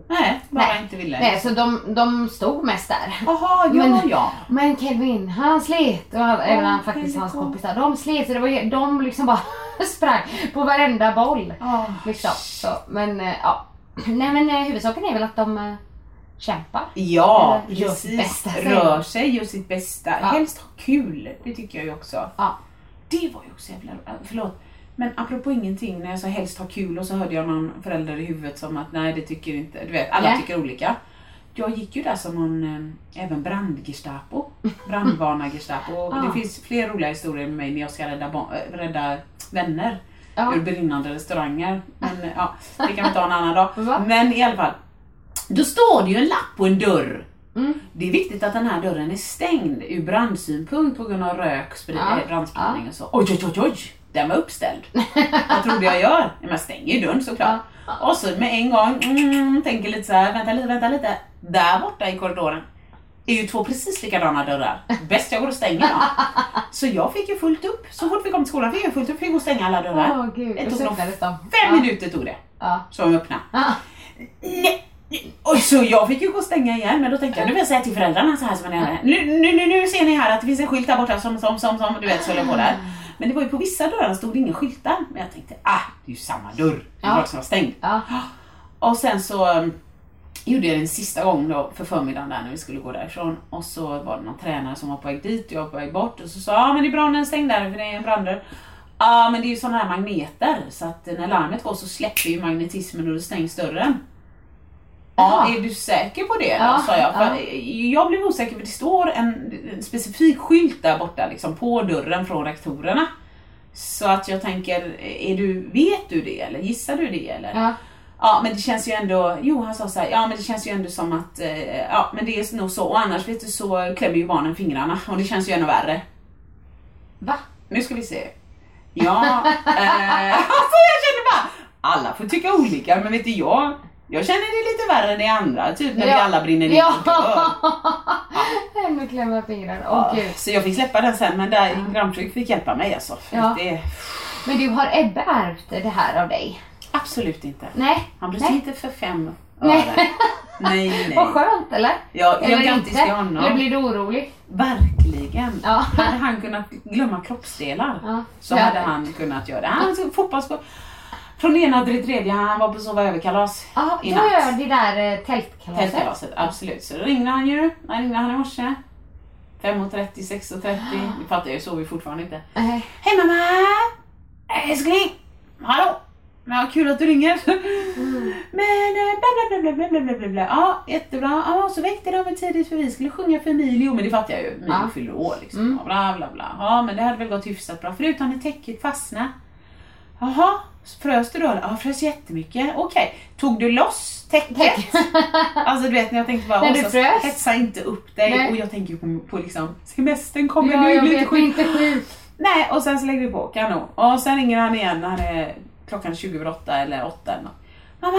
Nej, bara Nej. inte ville. Nej, så de, de stod mest där. Jaha, ja Men- ja. Men Kelvin, han slet och han, även han, faktiskt hans kom. kompisar. De slet så det var de liksom bara (laughs) sprang på varenda boll. Ja. Liksom. Så, men eh, ja. Nej men eh, huvudsaken är väl att de eh, kämpar. Ja, Eller precis. Rör sig, gör sitt bästa. Ja. Helst ha kul. Det tycker jag ju också. Ja. Det var ju också jävla... Förlåt. Men apropå ingenting, när jag sa helst ha kul och så hörde jag någon förälder i huvudet som att nej det tycker inte, du vet alla Nej. tycker olika. Jag gick ju där som någon, eh, även brandgestapo, brandvarnar-gestapo. Ah. Det finns fler roliga historier med mig när jag ska rädda, äh, rädda vänner Ja. ur brinnande restauranger. Men eh, ja, det kan vi ta en annan dag. Men i alla fall, då står det ju en lapp på en dörr. Mm. Det är viktigt att den här dörren är stängd ur brandsynpunkt på grund av rök, sprid, Ja. eh, brandspridning och så. Oj, oj, oj, oj! Den var uppställd. Vad trodde jag gör? Jag stänger ju dörren såklart. Och så med en gång, mm, tänker lite så här, vänta lite, vänta lite. Där borta i korridoren är ju två precis likadana dörrar. Bäst jag går och stänger dem. Så jag fick ju fullt upp. Så fort vi kom till skolan fick jag fullt upp, fick gå och stänga alla dörrar. Åh gud, det tog nog fem Ja. minuter tog det. Ja. Så de öppnade. Ja. Nej. Och så jag fick ju gå och stänga igen men då tänkte jag nu vill jag säga till föräldrarna så här som man är. Nu, nu, nu, nu ser ni här att det finns en skylt där borta som, som, som, som du vet så jag på där. Men det var ju på vissa dörrar stod det inga skyltar. Men jag tänkte ah, det är ju samma dörr. Det är Ja. som var stängd. Ja. Och sen så um, gjorde jag det en sista gång då för förmiddagen där när vi skulle gå därifrån. Och så var det någon tränare som var på väg dit och jag var på väg bort. Och så sa ja ah, men det är bra när den är stängd där för det är en branddörr. Ja men det är ju sådana här magneter så att när larmet går så släpper ju magnetismen och då stängs dörren. Ja, är du säker på det? Ja, sa jag. För ja. Jag blev osäker för det står en, en specifik skylt där borta liksom, på dörren från rektorerna. Så att jag tänker, är du, vet du det eller gissar du det eller? Ja. Ja men det känns ju ändå, jo han sa så här, ja men det känns ju ändå som att, eh, ja men det är nog så och annars vet du så klämmer ju barnen fingrarna och det känns ju ännu värre. Va? Nu ska vi se. Ja, (laughs) eh, (laughs) alltså jag känner bara, alla får tycka olika men vet du jag, jag känner det lite värre än det andra, typ när vi alla brinner ner Ja. dör. Ännu (laughs) klämma fingrar. Åh gud. Så jag fick släppa den sen men där Gramtryck fick hjälpa mig alltså. Ja. det, Men du, har Ebbe ärvt det här av dig? absolut inte. Nej. Han blir Nej. inte för fem öre. Nej, nej. (laughs) Vad skönt eller? Ja, jag eller grattis till honom. Eller blir du orolig? Verkligen. Ja. Hade han kunnat glömma kroppsdelar Ja. så Ja. hade han kunnat göra det. Han alltså, fotbolls Från ena till det tredje, han var på sova över-kalas Ja, i natt. det där eh, tältkalaset. Tältkalaset, absolut. Så då ringde han ju. När ringde han i morse? 5.30, 6.30. Vi fattar ju, sover ju fortfarande inte. Nej. Hej mamma! Älskling! Hallå! Ja, kul att du ringer. Men eh, bla bla bla bla bla bla bla bla. Ja, jättebra. Ja, så väckte de mig tidigt för vi skulle sjunga för Emilio. Men det fattar jag ju. Emilio Ja. fyller år liksom. Mm. Ja, Bla bla bla. Ja, men det hade väl gått hyfsat bra. Förutom när täcket fastnade. Jaha, frös du då? Ja, frös jättemycket. Okej, tog du loss täcket? (laughs) alltså du vet när jag tänkte bara, När du frös? hetsa inte upp dig. Nej. Och jag tänker på, på liksom, semestern kommer Ja, nu, jag blir inte sjuk. inte sjuk. (laughs) Nej, och sen så lägger vi på kanon. Och sen ringer han igen när han är klockan 20 över 8 eller 8 eller något. Mamma!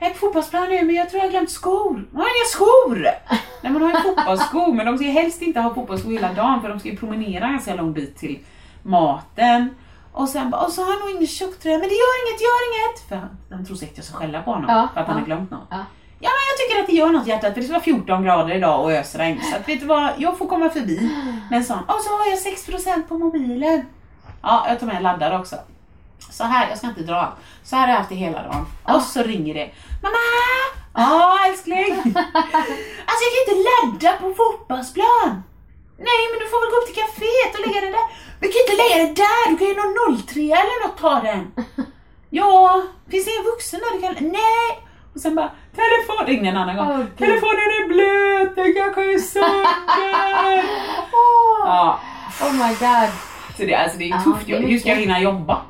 Jag är på fotbollsplan nu men jag tror jag har glömt skor. Har inga skor? (laughs) Nej man har ju fotbollsskor men de ska ju helst inte ha fotbollsskor hela dagen för de ska ju promenera en ganska lång bit till maten. Och sen bara, och så har han nog ingen tjocktröja, men det gör inget, gör inget! För han, han tror säkert jag ska skälla på honom Ja, för att han ja, har glömt något. ja. Ja men jag tycker att det gör något hjärtat för det ska vara 14 grader idag och ösregn. Så att vet du vad, jag får komma förbi (gasps) med en sån. Och så har jag 6% på mobilen. Ja, jag tar med en laddare också. Så här, jag ska inte dra. Så här har jag haft det hela dagen. Och så ringer det. Mamma! Ja älskling! (laughs) Alltså jag kan inte ladda på fotbollsplan. Nej men du får väl gå upp till kaféet och lägga den där. Vi kan lägga den där, du kan ju nå 03 eller något ta den. (laughs) Ja, finns det ingen vuxen där du kan... Nej! Och sen bara, telefon, ringde en annan gång. Gud. Telefonen är blöt, den kanske är sönder. (laughs) Åh, ja, Oh my god. så det, alltså det är tufft. det är Hur ska jag hinna jobba?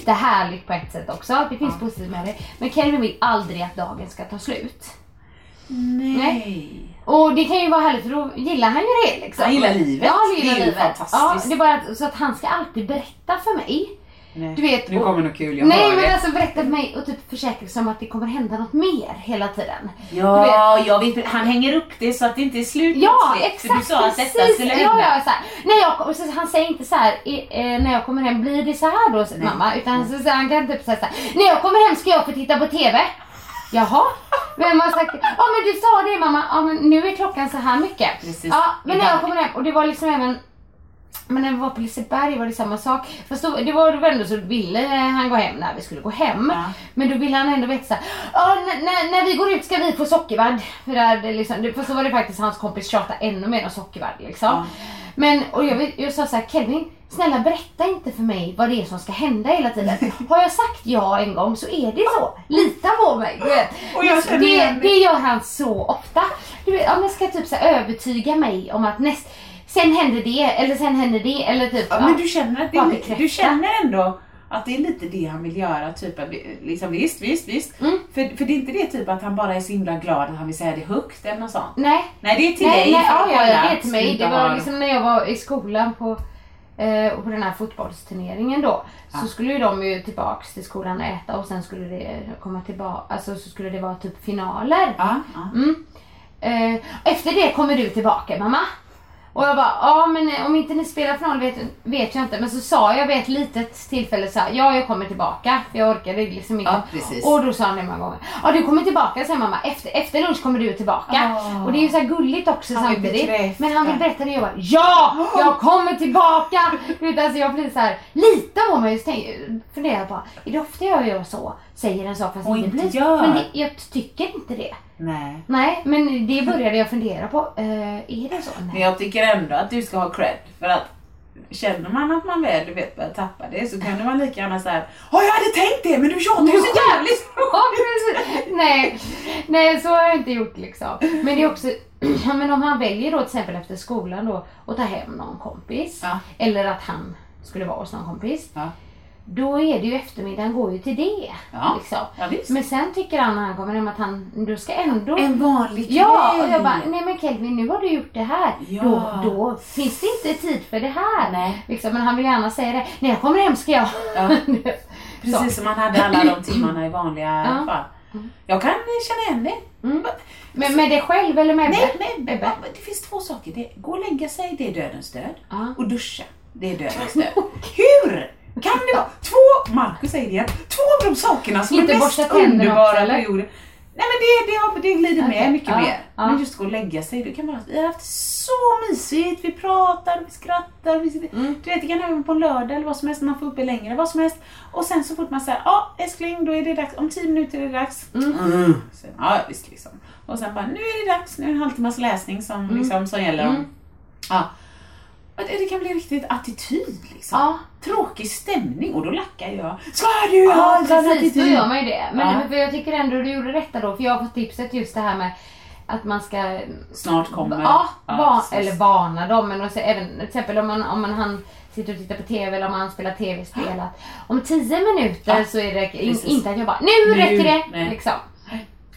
Lite härligt på ett sätt också. Det finns positivt med det. Men Kelvin vill aldrig att dagen ska ta slut. Nej. Och det kan ju vara härligt för då gillar han ju det liksom. Han gillar livet. Ja, han gillar Det är livet. fantastiskt. Ja, det är bara så att han ska alltid berätta för mig. Nej. Du vet, nu och- kommer något kul, jag Nej men det. alltså berätta för mig och typ försäkra sig om att det kommer hända något mer hela tiden. Ja, jag vet, han hänger upp det så att det inte är slut Ja exakt du sa att detta precis. skulle ja, hända. ja, så här, när jag, och så, han säger inte så här, eh, när jag kommer hem blir det så här då mamma? Utan så, så, han kan typ säga så här, när jag kommer hem ska jag få titta på TV. Jaha? Vem har sagt det? Ja men du sa det mamma, ja men nu är klockan så här mycket. Precis. Ja men när jag kommer hem och det var liksom även men när vi var på Liseberg var det samma sak. Fast då, det var det var ändå så ville han gå hem när vi skulle gå hem. Ja. Men då ville han ändå veta såhär, när, vi går ut ska vi få sockervadd. För där, liksom, fast då var det faktiskt hans kompis tjata ännu mer om sockervadd liksom. Ja. Men och jag, jag sa såhär, Kelvin snälla berätta inte för mig vad det är som ska hända hela tiden. (laughs) Har jag sagt ja en gång så är det så. Lita på mig. Det, det. det gör han så ofta. Du vet, om jag ska typ så övertyga mig om att näst, sen händer det eller sen händer det eller typ. Ja, men du känner, att det du känner ändå att det är lite det han vill göra. Typ att, liksom, visst, visst, visst. Mm. För, för det är inte det typ att han bara är så himla glad att han vill säga det högt eller något sånt. Nej. Nej, det är till nej, dig. nej, ja, ja, ja, det är till mig. Det var liksom när jag var i skolan på eh, och på den här fotbollsturneringen då. Så skulle ju de ju tillbaks till skolan och äta och sen skulle det komma tillbaka, alltså så skulle det vara typ finaler. Ja, ja. Mm. Eh, efter det kommer du tillbaka mamma. Och jag bara, ja men eh, om inte ni spelar final vet, vet jag inte. Men så sa jag vid ett litet tillfälle så här, ja jag kommer tillbaka. För jag orkade liksom inte. Ja, precis. Och då sa han det många gånger. Ja du kommer tillbaka säger mamma. Efter, efter lunch kommer du tillbaka. Ah. Och det är ju så gulligt också Han samtidigt. Men han vill berätta det och jag bara, ja! Jag kommer tillbaka! Du vet, alltså jag blir så här, lita på mig. Så tänk- funderar jag på, är det ofta jag gör så? Säger en sak fast Och inte blir gör. Men det, jag tycker inte det. Nej. Nej, men det började jag fundera på. Eh, är det så? Men Nej. jag tycker ändå att du ska ha cred. För att känner man att man väl du vet, börjar tappa det så kan man lika gärna säga Ja, jag hade tänkt det men du tjatar ju så jävligt. Nej, nej, så har jag inte gjort liksom. Men det är också, (clears throat) ja, men om han väljer då till exempel efter skolan då att ta hem någon kompis. Ja. Eller att han skulle vara hos någon kompis. Ja. Då är det ju eftermiddagen går ju till det. Ja. Liksom. Ja. Men sen tycker han när han kommer hem att han, du ska ändå En vanlig kväll. Ja, och jag bara, nej men Kelvin nu har du gjort det här. Ja. Då, då finns det inte tid för det här. Nej. Liksom, men han vill gärna säga det. När jag kommer hem ska jag. Ja. (laughs) Precis som man hade alla de timmarna i vanliga Ja. fall. Jag kan känna igen det. Mm. Men med dig själv eller med Nej, Ebbe? men, Ebbe. men det finns två saker. Det, gå och lägga sig, det är dödens död. Ja. Och duscha, det är dödens (laughs) död. Hur kan det vara två, Marcus säger det igen, två av de sakerna som Inte är mest tänderna underbara jorden. Nej men det, det, har, det glider Okej, med mycket ja, mer. ja. Men just gå och lägga sig, det kan vara, vi har haft så mysigt, vi pratar, vi skrattar, vi sitter, Mm. du vet det kan även på en lördag eller vad som helst, man får uppe längre, vad som helst. Och sen så fort man säger, ja älskling då är det dags, om tio minuter är det dags. Mm. Så, ja visst liksom. Och sen bara, nu är det dags, nu är det en halvtimmas läsning som, liksom, som gäller. Mm. Ja. Det kan bli riktigt attityd liksom. Ja. Tråkig stämning och då lackar jag. Ska du ha Ja en sån precis, då attityd? gör man ju det. Men Ja. jag tycker ändå du gjorde rätta då. För jag har fått tipset just det här med att man ska Snart kommer Ja, precis. eller varna dem. Men också, även till exempel om man, om man han sitter och tittar på TV eller om han spelar TV-spel. Om tio minuter Ja, så är det in, inte att jag bara nu, Nu, räcker det. nej. Liksom.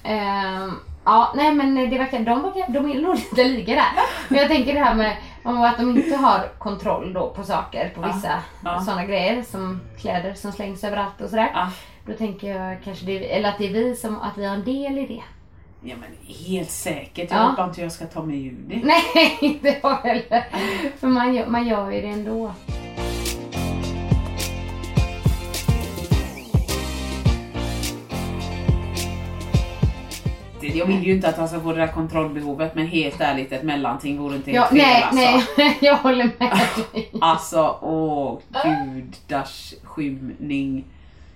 Ehm, ja, nej men det verkar, de, de är nog lite lika där. Men jag tänker det här med om att de inte har kontroll då på saker, på vissa ja. sådana grejer som kläder som slängs överallt och sådär. Ja. Då tänker jag kanske det, eller att det är vi som, att vi har en del i det. Ja men helt säkert. Jag Ja. hoppas inte jag ska ta mig ur det. Nej, (laughs) inte jag heller. För man gör, man gör ju det ändå. Jag vill ju inte att han ska få det där kontrollbehovet men helt ärligt ett mellanting vore inte Ja, helt fel nej, alltså. nej, (laughs) jag håller med (laughs) dig. Alltså, åh gudars skymning.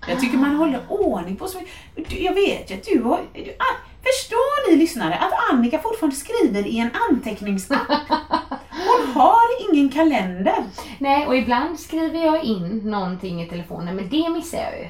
Jag tycker man håller ordning på så Du, Jag vet ju att du har... Du, förstår ni lyssnare att Annika fortfarande skriver i en anteckningsapp? Hon har ingen kalender. Nej, och ibland skriver jag in någonting i telefonen, men det missar jag ju.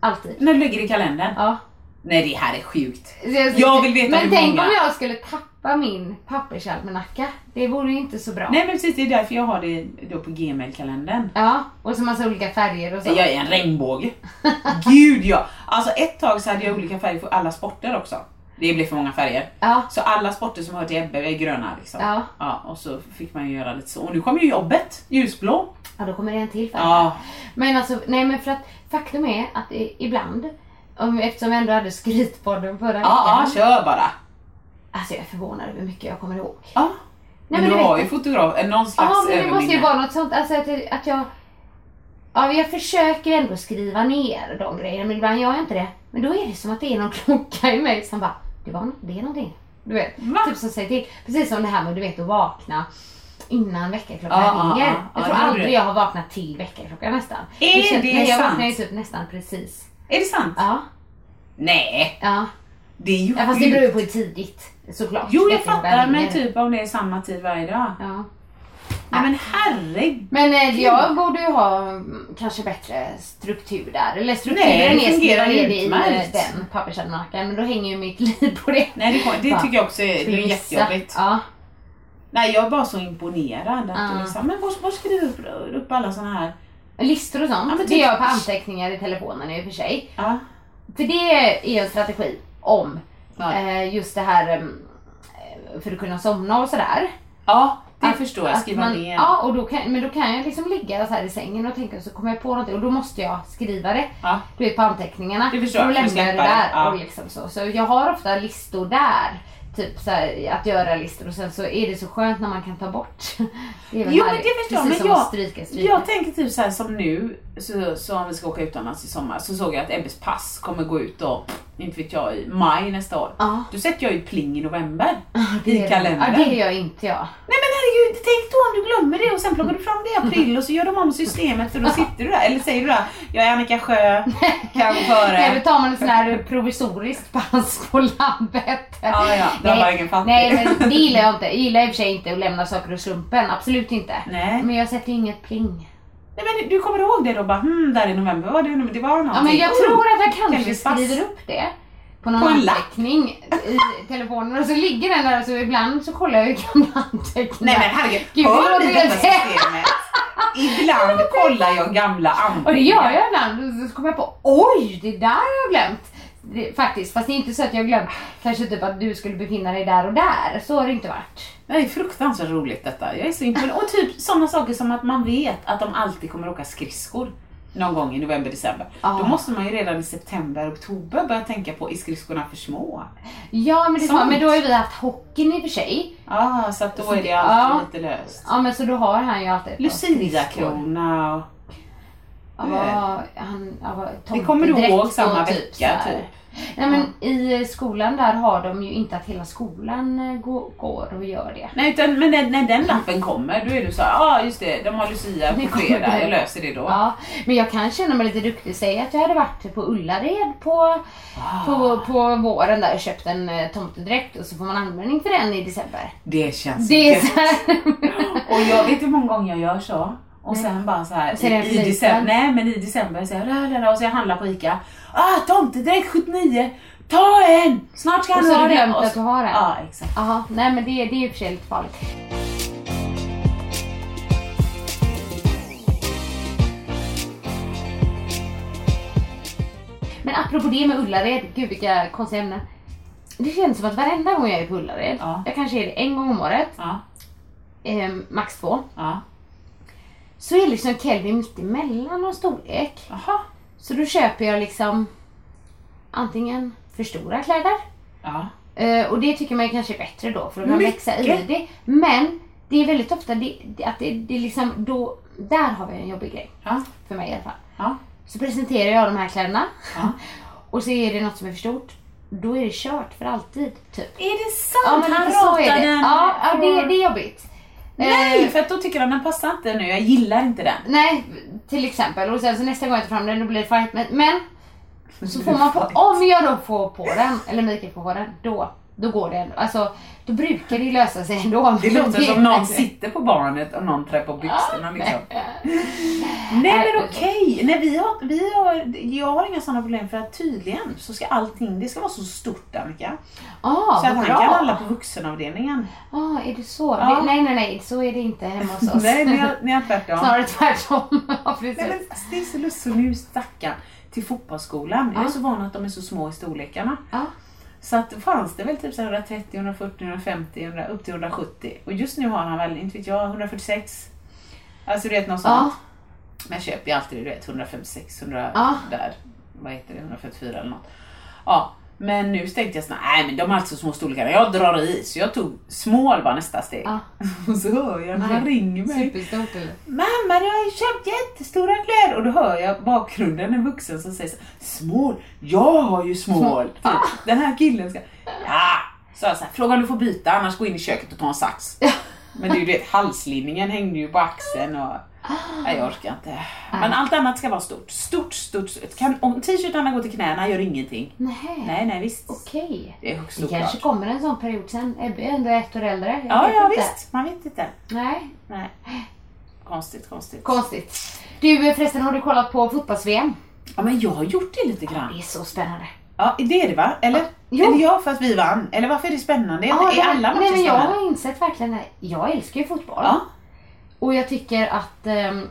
Alltid. När du lägger i kalendern. Ja. Nej, det här är sjukt. Jag vill veta Men hur tänk många. om jag skulle tappa min pappersalmanacka. Det vore ju inte så bra. Nej men precis, det är därför jag har det då på Gmail-kalendern. Ja, och så massa olika färger och så. Jag är en regnbåge. (laughs) Gud ja! Alltså ett tag så hade jag olika färger för alla sporter också. Det blev för många färger. Ja. Så alla sporter som hör till Ebbe är gröna liksom. Ja. ja. Och så fick man ju göra lite så. Och nu kommer ju jobbet, ljusblå. Ja, då kommer det en till färg. Ja. Men alltså, nej men för att faktum är att ibland, om, eftersom jag ändå hade skrytpodden förra veckan. Ja, ja, kör bara. Alltså jag är förvånad över hur mycket jag kommer ihåg. Ja. Nej, men men du har ju fotograf, någon slags Ja, men det måste ju vara något sånt. Alltså att, att jag... Ja, jag försöker ändå skriva ner de grejerna, men ibland gör jag inte det. Men då är det som att det är någon (laughs) klocka i mig som bara, det, var, det är någonting. Du vet, Va? typ som säger till. Precis som det här med du vet att vakna innan väckarklockan ja, ringer. ja. jag Ja, tror det aldrig du. jag har vaknat till väckarklockan nästan. Är känns- det nej, jag sant? vaknar ju typ nästan precis. Är det sant? Ja, Nej, ja. det är ju ja fast det beror ju på hur tidigt såklart. Jo, jag fattar, men typ om det är samma tid varje dag. Ja. Nej men herregud. Men eh, jag borde ju ha mm, kanske bättre struktur där. Eller Nej, strukturen det är det i eh, den pappersalmanackan. Men då hänger ju mitt liv på det. Nej, det, det tycker jag också är, det är jättejobbigt. Ja. Nej, jag är bara så imponerad. Att Ja. du liksom, men var, var skriver du upp, upp alla såna här... Listor och sånt. Ja, det typ- gör jag på anteckningar i telefonen i och för sig. Ja. För det är en strategi om Ja. eh, just det här mm, eh, för att kunna somna och sådär. ja, det Att- förstår jag. Skriva man, ner. Ja, och då kan, men då kan jag liksom ligga så här i sängen och tänka så kommer jag på någonting och då måste jag skriva det. Ja. Du vet på anteckningarna. Det förstår jag, Då lämnar jag det. där. Ja. Och liksom så. så jag har ofta listor där. Typ så här, att göra listor och sen så är det så skönt när man kan ta bort. Det är väl Jo men det förstår jag, Precis men jag, stryka, stryka. jag tänker typ så här som nu, så, så om vi ska åka utomlands i sommar, så såg jag att Ebbes pass kommer gå ut då, inte vet jag, i maj nästa år. Ja. Då sätter jag ju pling i november (laughs) det i kalendern. Ja, det gör inte jag. Nej men herregud, tänk då om du glömmer det och sen plockar du fram det i april och så gör de om systemet och då sitter du där. Eller säger du där, jag är Annika Sjö, kan före. då tar man en sån här provisoriskt pass på labbet. Ja, ja, det bara ingen fattat. nej, men det gillar jag inte. Jag gillar i och för sig inte att lämna saker åt slumpen. Absolut inte. Nej. Men jag sätter ju inget pling. Nej men du kommer ihåg det då bara, hmm, där i november, var det? Det var någonting. Ja, men jag Oh, tror att jag kanske skriver upp det. På någon På anteckning i (laughs) telefonen och så ligger den där så ibland så kollar jag ju gamla (laughs) anteckningar. Nej men herregud, Gud, hör ni detta systemet? Ibland (laughs) kollar jag gamla anteckningar. Och det gör jag ibland. Och så kommer jag på, oj, det där har jag glömt. Det, faktiskt, fast det är inte så att jag glömt kanske typ att du skulle befinna dig där och där. Så har det inte varit. Det är fruktansvärt roligt detta. Jag är så imponerad. Och typ sådana saker som att man vet att de alltid kommer åka skridskor. Någon gång i november, december. Ja. Då måste man ju redan i september, oktober börja tänka på, är skridskorna för små? Ja, men det är så, men då har ju vi haft hockeyn i och för sig. Ah, så att då är det Ja. alltid lite löst. Ja, men så då har han ju alltid. Lucia-krona och... Ja, han, ja, Det kommer du ihåg samma och vecka, typ. Nej men i skolan där har de ju inte att hela skolan eh, går, och gör det. Nej, utan, men när, när den lappen kommer, då är du så ja ah, just det, de har Lucia på fredag, jag löser det då. Ja, men jag kan känna mig lite duktig. Säg att jag hade varit på Ullared på, Ah. på, på våren där och köpt en eh, tomtedräkt och så får man användning för den i december. Det känns Det är. (laughs) Och jag vet hur många gånger jag gör så. Och sen bara så här i, i december, nej men i december så jag och så jag handlar på ICA. Ah, tomtedräkt 79! Ta en! Snart ska Och han så har ha du den. glömt Och att du har den. Ja, exakt. Jaha, nej men det, det är ju och för sig lite farligt. Men apropå det med Ullared, gud vilka konstiga ämnen. Det känns som att varenda gång jag är på Ullared, Ja. jag kanske är det en gång om året, Ja, eh, max två, ja. så är liksom Kelvin mitt emellan någon storlek. Jaha. Så då köper jag liksom antingen för stora kläder, Ja. Eh, och det tycker man kanske är bättre då för att Mycket. växa i det. Men det är väldigt ofta det, det, att det, det är liksom då, där har vi en jobbig grej. Ja. För mig i alla fall. Ja. Så presenterar jag de här kläderna Ja. (laughs) och så är det något som är för stort. Då är det kört för alltid. Typ. Är det sant? Ja men han så är det. den Ja, ja det, det är jobbigt. Nej, Eh, för att då tycker han den passar inte nu. Jag gillar inte den. nej, till exempel. Och sen så nästa gång jag tar fram den då blir det fight. Men, men så får man på, om jag då får på den, eller Mikael får på den, då, då går det ändå. Alltså, då brukar det lösa sig ändå. Det låter som någon sitter på barnet och någon trär på byxorna liksom. Nej men okej, Nej, vi har, vi har, jag har inga sådana problem för att tydligen så ska allting, det ska vara så stort Annika. Ah, så att han kan handla på vuxenavdelningen. Ah, är det så? Det, nej, nej, nej, så är det inte hemma hos (laughs) oss. Nej, ni har, ni har tvärtom. Snarare tvärtom. (laughs) ja, precis. Nej, men det är så lustigt, nu stackarn till fotbollsskolan. Jag är så van att de är så små i storlekarna. Ja. Så att fanns det väl typ så här 130, 140, 150, 100, upp till 170. Och just nu har han väl, inte vet jag, 146. Alltså du vet något sånt. Men jag köper ju alltid du vet 156, 100 Ja. där. Vad heter det, 144 eller något. Ja, men nu tänkte jag såhär, nej men de är alltså små storlekar. Jag drar i. Så jag tog small var nästa steg. (laughs) Och så hör jag när han ringer mig. Superstort eller? Mamma du har ju köpt jättestora kläder och då hör jag bakgrunden en vuxen som säger så, Small, jag har ju small. Typ. Den här killen ska... Ja! Så jag så här, fråga om du får byta annars gå in i köket och ta en sax. Men det är ju det, halslinningen hängde ju på axeln och... Nej, jag orkar inte. Men allt annat ska vara stort. Stort, stort. stort. Kan, om t-shirtarna går till knäna gör ingenting. Nej. Nej, nej visst. Okej. Det är Det kanske kommer en sån period sen. Ebbe är ändå ett år äldre. Jag Ja, ja inte. visst. Man vet inte. Nej, Nej. Konstigt, konstigt. konstigt. Du förresten, har du kollat på fotbolls-VM? Ja, men jag har gjort det lite grann. Det är så spännande. Ja, det är det va? Eller? Jo. Eller ja, för att vi vann. Eller varför är det spännande? Ja, är alla matcher nej, men jag har insett verkligen att jag älskar ju fotboll. Ja. Och jag tycker att, ehm,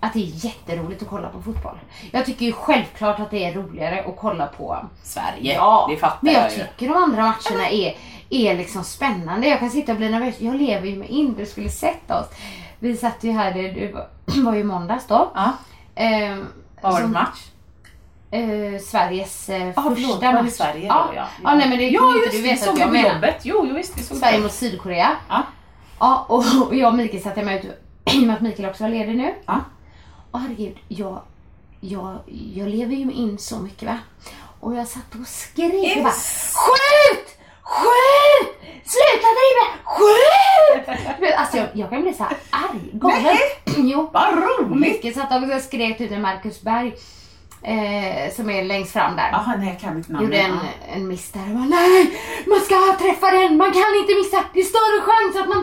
att det är jätteroligt att kolla på fotboll. Jag tycker ju självklart att det är roligare att kolla på Sverige, Ja, det fattar men jag jag, ju. tycker de andra matcherna är, är liksom spännande. Jag kan sitta och bli nervös. Jag lever ju med in, du skulle sett oss. Vi satt ju här, det, (clears throat) var, ju måndags då. Ja, vad var det för match? eh, Sveriges eh, Ja, första match. Sverige ja. då? Ja, ja, nej men det ja, kan inte just du det, veta såg att det jag på jobbet. Jo, jo visst, vi såg Sverige det. mot Sydkorea. Ja. Ja, och, och jag och Mikael satte mig ut i och (clears throat) med att Mikael också var ledig nu. Ja. Och herregud, jag, jag, jag lever ju in så mycket va. Och jag satt och skrek och bara. Skjut! Skjut! Sluta driva! Skjut! Alltså jag, jag kan bli så här arg, galen. (clears throat) Jo. Vad roligt! Mikael satt och skrek ut en Marcus Berg. Eh, som är längst fram där. Jaha, nej jag kan inte namnet. Gjorde en, en miss där och bara, nej, man ska träffa den, man kan inte missa. Det är större chans att man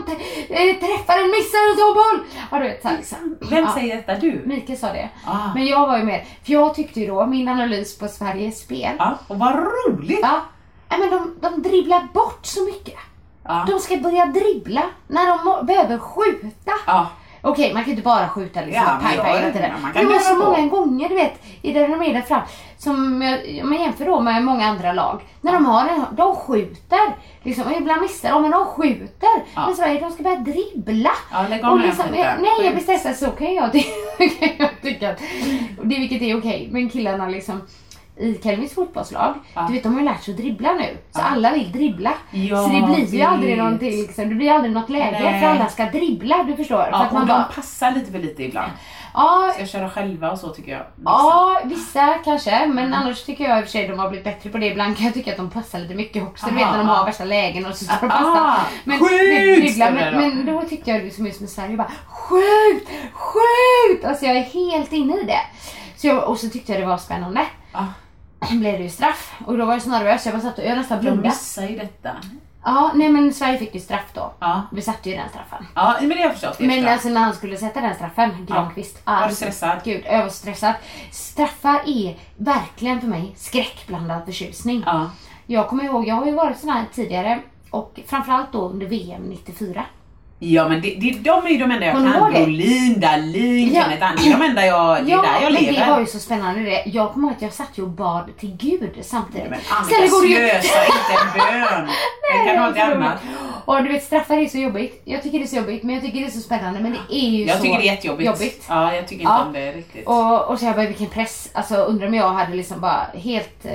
eh, träffar än missar en sån boll. Ja, du vet, så här, liksom. Vem ja, säger detta? Du? Mikael sa det. Ah. Men jag var ju med, för jag tyckte ju då, min analys på Sveriges spel. Ja, och vad roligt! Ja, men de, de dribblar bort så mycket. Ja. De ska börja dribbla när de behöver skjuta. Okej, man kan ju inte bara skjuta liksom, Ja, jag- hela tiden. man kan Det var så på. många gånger, du vet, i där de är där fram. Som jag, om man jämför då med många andra lag. När de har en, de skjuter. Liksom, och ibland missar de, men de skjuter. Ja. Men Sverige, de ska börja dribbla. Ja, lägg med liksom, den skiten. Nej, jag blir stressad, så kan jag, (laughs) kan jag tycka. att- Det, vilket är okej. Men killarna liksom i Kelvins fotbollslag, Ja. du vet de har ju lärt sig att dribbla nu. Så alla vill dribbla. Ja, så det blir ju aldrig någonting, liksom, det blir aldrig något läge Nej. för alla ska dribbla, du förstår. för Ja, att man och bara, de passar lite för lite ibland. ja, Ska köra själva och så tycker jag. Vissa. Ja, vissa kanske. Men annars tycker jag i och för sig de har blivit bättre på det. Ibland kan jag tycka att de passar lite mycket också. Du vet när de har ja. värsta lägen och så ska de Ah, passa. Men, det men, men då tyckte jag liksom just med Sverige bara skjut, skjut! Alltså jag är helt inne i det. Så jag, och så tyckte jag det var spännande. Ja. blev det ju straff. Och då var jag så nervös. Jag bara satt och jag nästan De blundade. missar ju detta. Ja, nej men Sverige fick ju straff då. Ja, Vi satte ju den straffen. ja men det har jag förstått. Men bra. alltså när han skulle sätta den straffen, Granqvist. Var ah, du stressad? Gud, jag var stressad. Straffar är verkligen för mig skräckblandad förtjusning. Ja. Jag kommer ihåg, jag har ju varit sån här tidigare och framförallt då under VM 94. Ja men det, det, de är ju de enda jag du kan. det? Brolin, Dahlin, Ja. Kenneth Andersson. Det de enda jag, det är där jag men lever. det var ju så spännande det. Jag kommer ihåg att jag satt ju och bad till Gud samtidigt. Men Sen Annika det ju- slösa (laughs) inte en bön. Den kan ha till annat. Och du vet straffar är så jobbigt. Jag tycker det är så jobbigt men jag tycker det är så spännande men det är ju Jag så tycker det är jättejobbigt. jobbigt. Ja, jag tycker inte Ja. om det riktigt. Och, och så jag bara vilken press. Alltså undrar om jag hade liksom bara helt eh,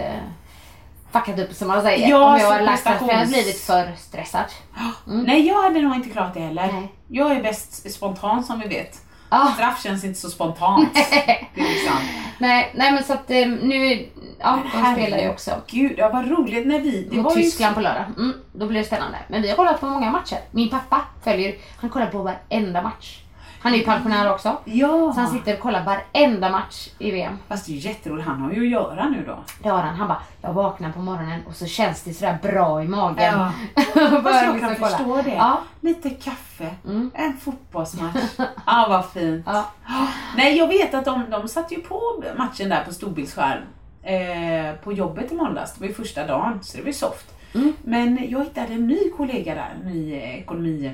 fuckat upp som man säger. Ja, om jag hade lagt straff för jag hade blivit för stressad. (gasps) Nej, jag hade nog inte klarat det heller. Nej. Jag är bäst spontan som vi vet. Ja. Straff känns inte så spontant. (laughs) liksom. Nej, nej men så att eh, nu, ja de spelar ju också. Gud, ja, vad roligt när vi... Det Mot var ju Tyskland på lördag. Mm, då blir det spännande. Men vi har kollat på många matcher. Min pappa följer, han kollar på varenda match. Han är ju pensionär också. Ja, Så han sitter och kollar varenda match i VM. fast det är ju jätteroligt. Han har ju att göra nu då. Det har han. Han bara, jag vaknar på morgonen och så känns det sådär bra i magen. Ja. (laughs) Fast jag liksom kan kolla. förstå det. Ja. Lite kaffe, Mm. en fotbollsmatch. (laughs) Ja, vad fint. Ja. Nej, jag vet att de, de satte ju på matchen där på storbildsskärm eh, på jobbet i måndags. Det var ju första dagen, så det var ju soft. Mm. Men jag hittade en ny kollega där, en ny ekonomi...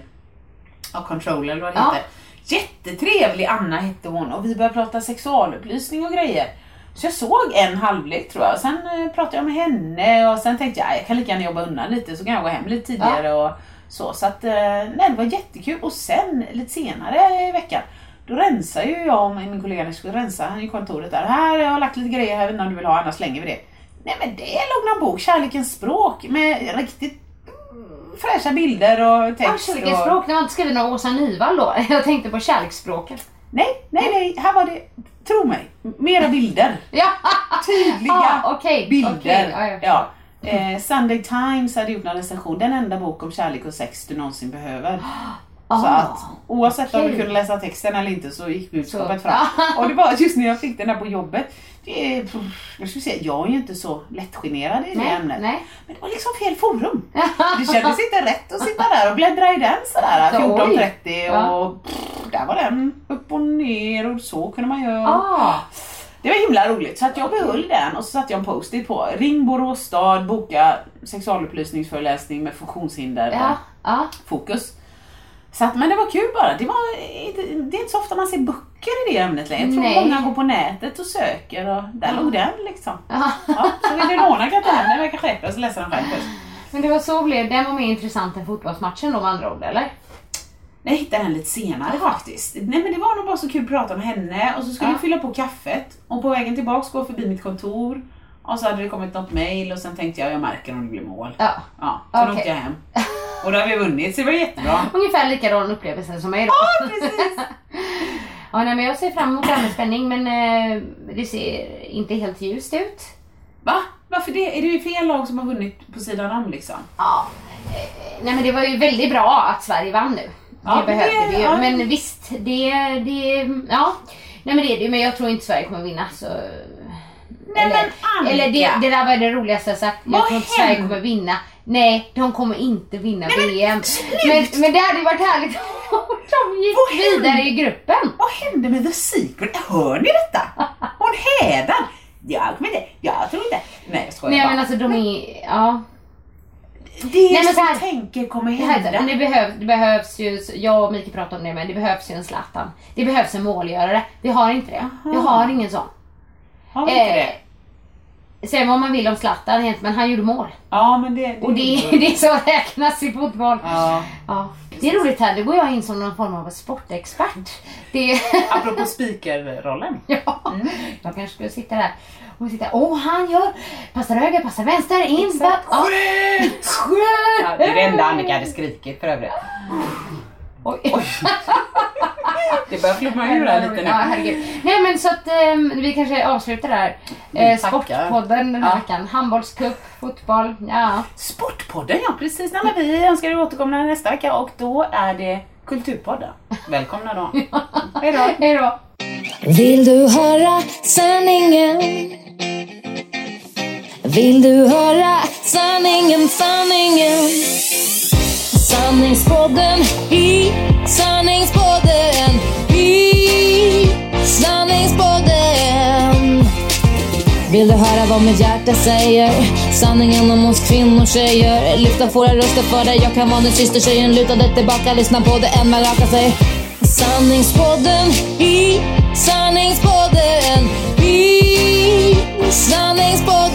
Ja, controller eller vad det Ja. heter. Jättetrevlig Anna hette hon och vi började prata sexualupplysning och grejer. Så jag såg en halvlek tror jag. Sen eh, pratade jag med henne och sen tänkte jag jag kan lika gärna jobba undan lite så kan jag gå hem lite tidigare och så. Så att eh, nej, det var jättekul. Och sen lite senare i veckan då rensar ju jag och min kollega när jag skulle rensa han i kontoret där. Här jag har lagt lite grejer här, jag vet inte om du vill ha annars slänger vi det. Nej men det låg någon bok, Kärlekens språk med riktigt fräscha bilder och Ja, text. kärlekens och... språk, det var inte skriven av Åsa Nyvall då. (laughs) Jag tänkte på kärleksspråket. Nej, nej, nej. Här var det, tro mig, mera bilder. (laughs) Ja, Tydliga Ah, okej, bilder. okej, ja, ja. Eh, Sunday Times hade gjort en recension, den enda bok om kärlek och sex du någonsin behöver. (gasps) Så Ah, att oavsett om du kunde läsa texten eller inte så gick budskapet Så- fram. Och det var just när jag fick den här på jobbet. Det är, jag skulle säga, jag är ju inte så lättgenerad i det Nej, ämnet. nej. Men det var liksom fel forum. Det kändes inte rätt att sitta där och bläddra i den sådär Så, oj. 14.30 Ja. och pff, där var den upp och ner och så kunde man göra. Ah, Det var himla roligt så att jag behöll den och så satte jag en post-it på. Ring Borås stad, boka sexualupplysningsföreläsning med funktionshinder ja, ja. fokus. Så att, men det var kul bara. Det, var, det är inte så ofta man ser böcker i det ämnet längre. Jag tror Nej. många går på nätet och söker och där låg den liksom. Ja. Ja, så vill du låna jag den, jag kan skärpa så läser den själv först. Men det var så blev den var mer intressant än fotbollsmatchen då med andra ord eller? Jag hittade den lite senare faktiskt. Nej men det var nog bara så kul att prata med henne och så skulle Ja. vi fylla på kaffet och på vägen tillbaks gå förbi mitt kontor och så hade det kommit något mail och sen tänkte jag jag märker om det blir mål. Ja. Ja, så då Okej. åkte jag hem. (laughs) Och då har vi vunnit så det var jättebra. Ungefär likadan upplevelse som mig då. Ja precis! (laughs) Ja, nej, men jag ser fram emot det här med spänning men eh, det ser inte helt ljust ut. Va? Varför det? Är det ju fel lag som har vunnit på sidan om liksom? Ja. eh, Nej men det var ju väldigt bra att Sverige vann nu. Ja, det behövde vi ju. ja. Men visst, det, det, ja. Nej men det är det ju, men jag tror inte Sverige kommer vinna så... Nej, eller, men Annika! eller det, det där var det roligaste jag sagt. Vad Jag tror inte Sverige kommer vinna. Nej, de kommer inte vinna Nej, men VM. Men, men det hade varit härligt (laughs) om de gick Vad vidare i gruppen. Vad hände med The Secret? Hör ni detta? Hon hädan! Jag kommer inte, jag tror inte. Nej jag skojar Nej bara. men alltså de är, ja. det Nej, men som här- tänker kommer Det, här, hända. det, behövs, det behövs ju, jag och Mikael pratade om det men det behövs ju en Zlatan. Det behövs en målgörare. Vi har inte det. Vi Aha. har ingen sån. Har vi inte Eh, det? Säg vad man vill om Zlatan egentligen, men han gjorde mål. Ja men det... Och det, (laughs) det är så räknas i fotboll. Ja. Ja. Det är roligt här, nu går jag in som någon form av sportexpert. Det, (laughs) Apropå speakerrollen. ja, jag kanske skulle sitta där och sitta, åh han gör, passar höger, passar vänster, in, back, ja. Skönt! Skönt! Ja, det är det enda Annika hade skrikit för övrigt. Oj. (laughs) Det börjar flumma ur här lite nu. Ja, herregud. Nej men så att ehm, vi kanske avslutar där. Eh, sportpodden den här Ja. veckan. Handbollscup, fotboll, ja. Sportpodden ja, precis. Nej, men vi önskar er återkomna nästa vecka och då är det Kulturpodden. Välkomna då. (laughs) Hej då. Hej då. Vill du höra sanningen? Vill du höra sanningen, sanningen? Sanningspodden i sanningspodden vad mitt hjärta säger? Sanningen om oss kvinnor, tjejer. Lyfta våra röster för dig Jag kan vara din syster, tjejen. Luta dig tillbaka, lyssna på det än man rakar sig Sanningspodden i sanningspodden i sanningspodden.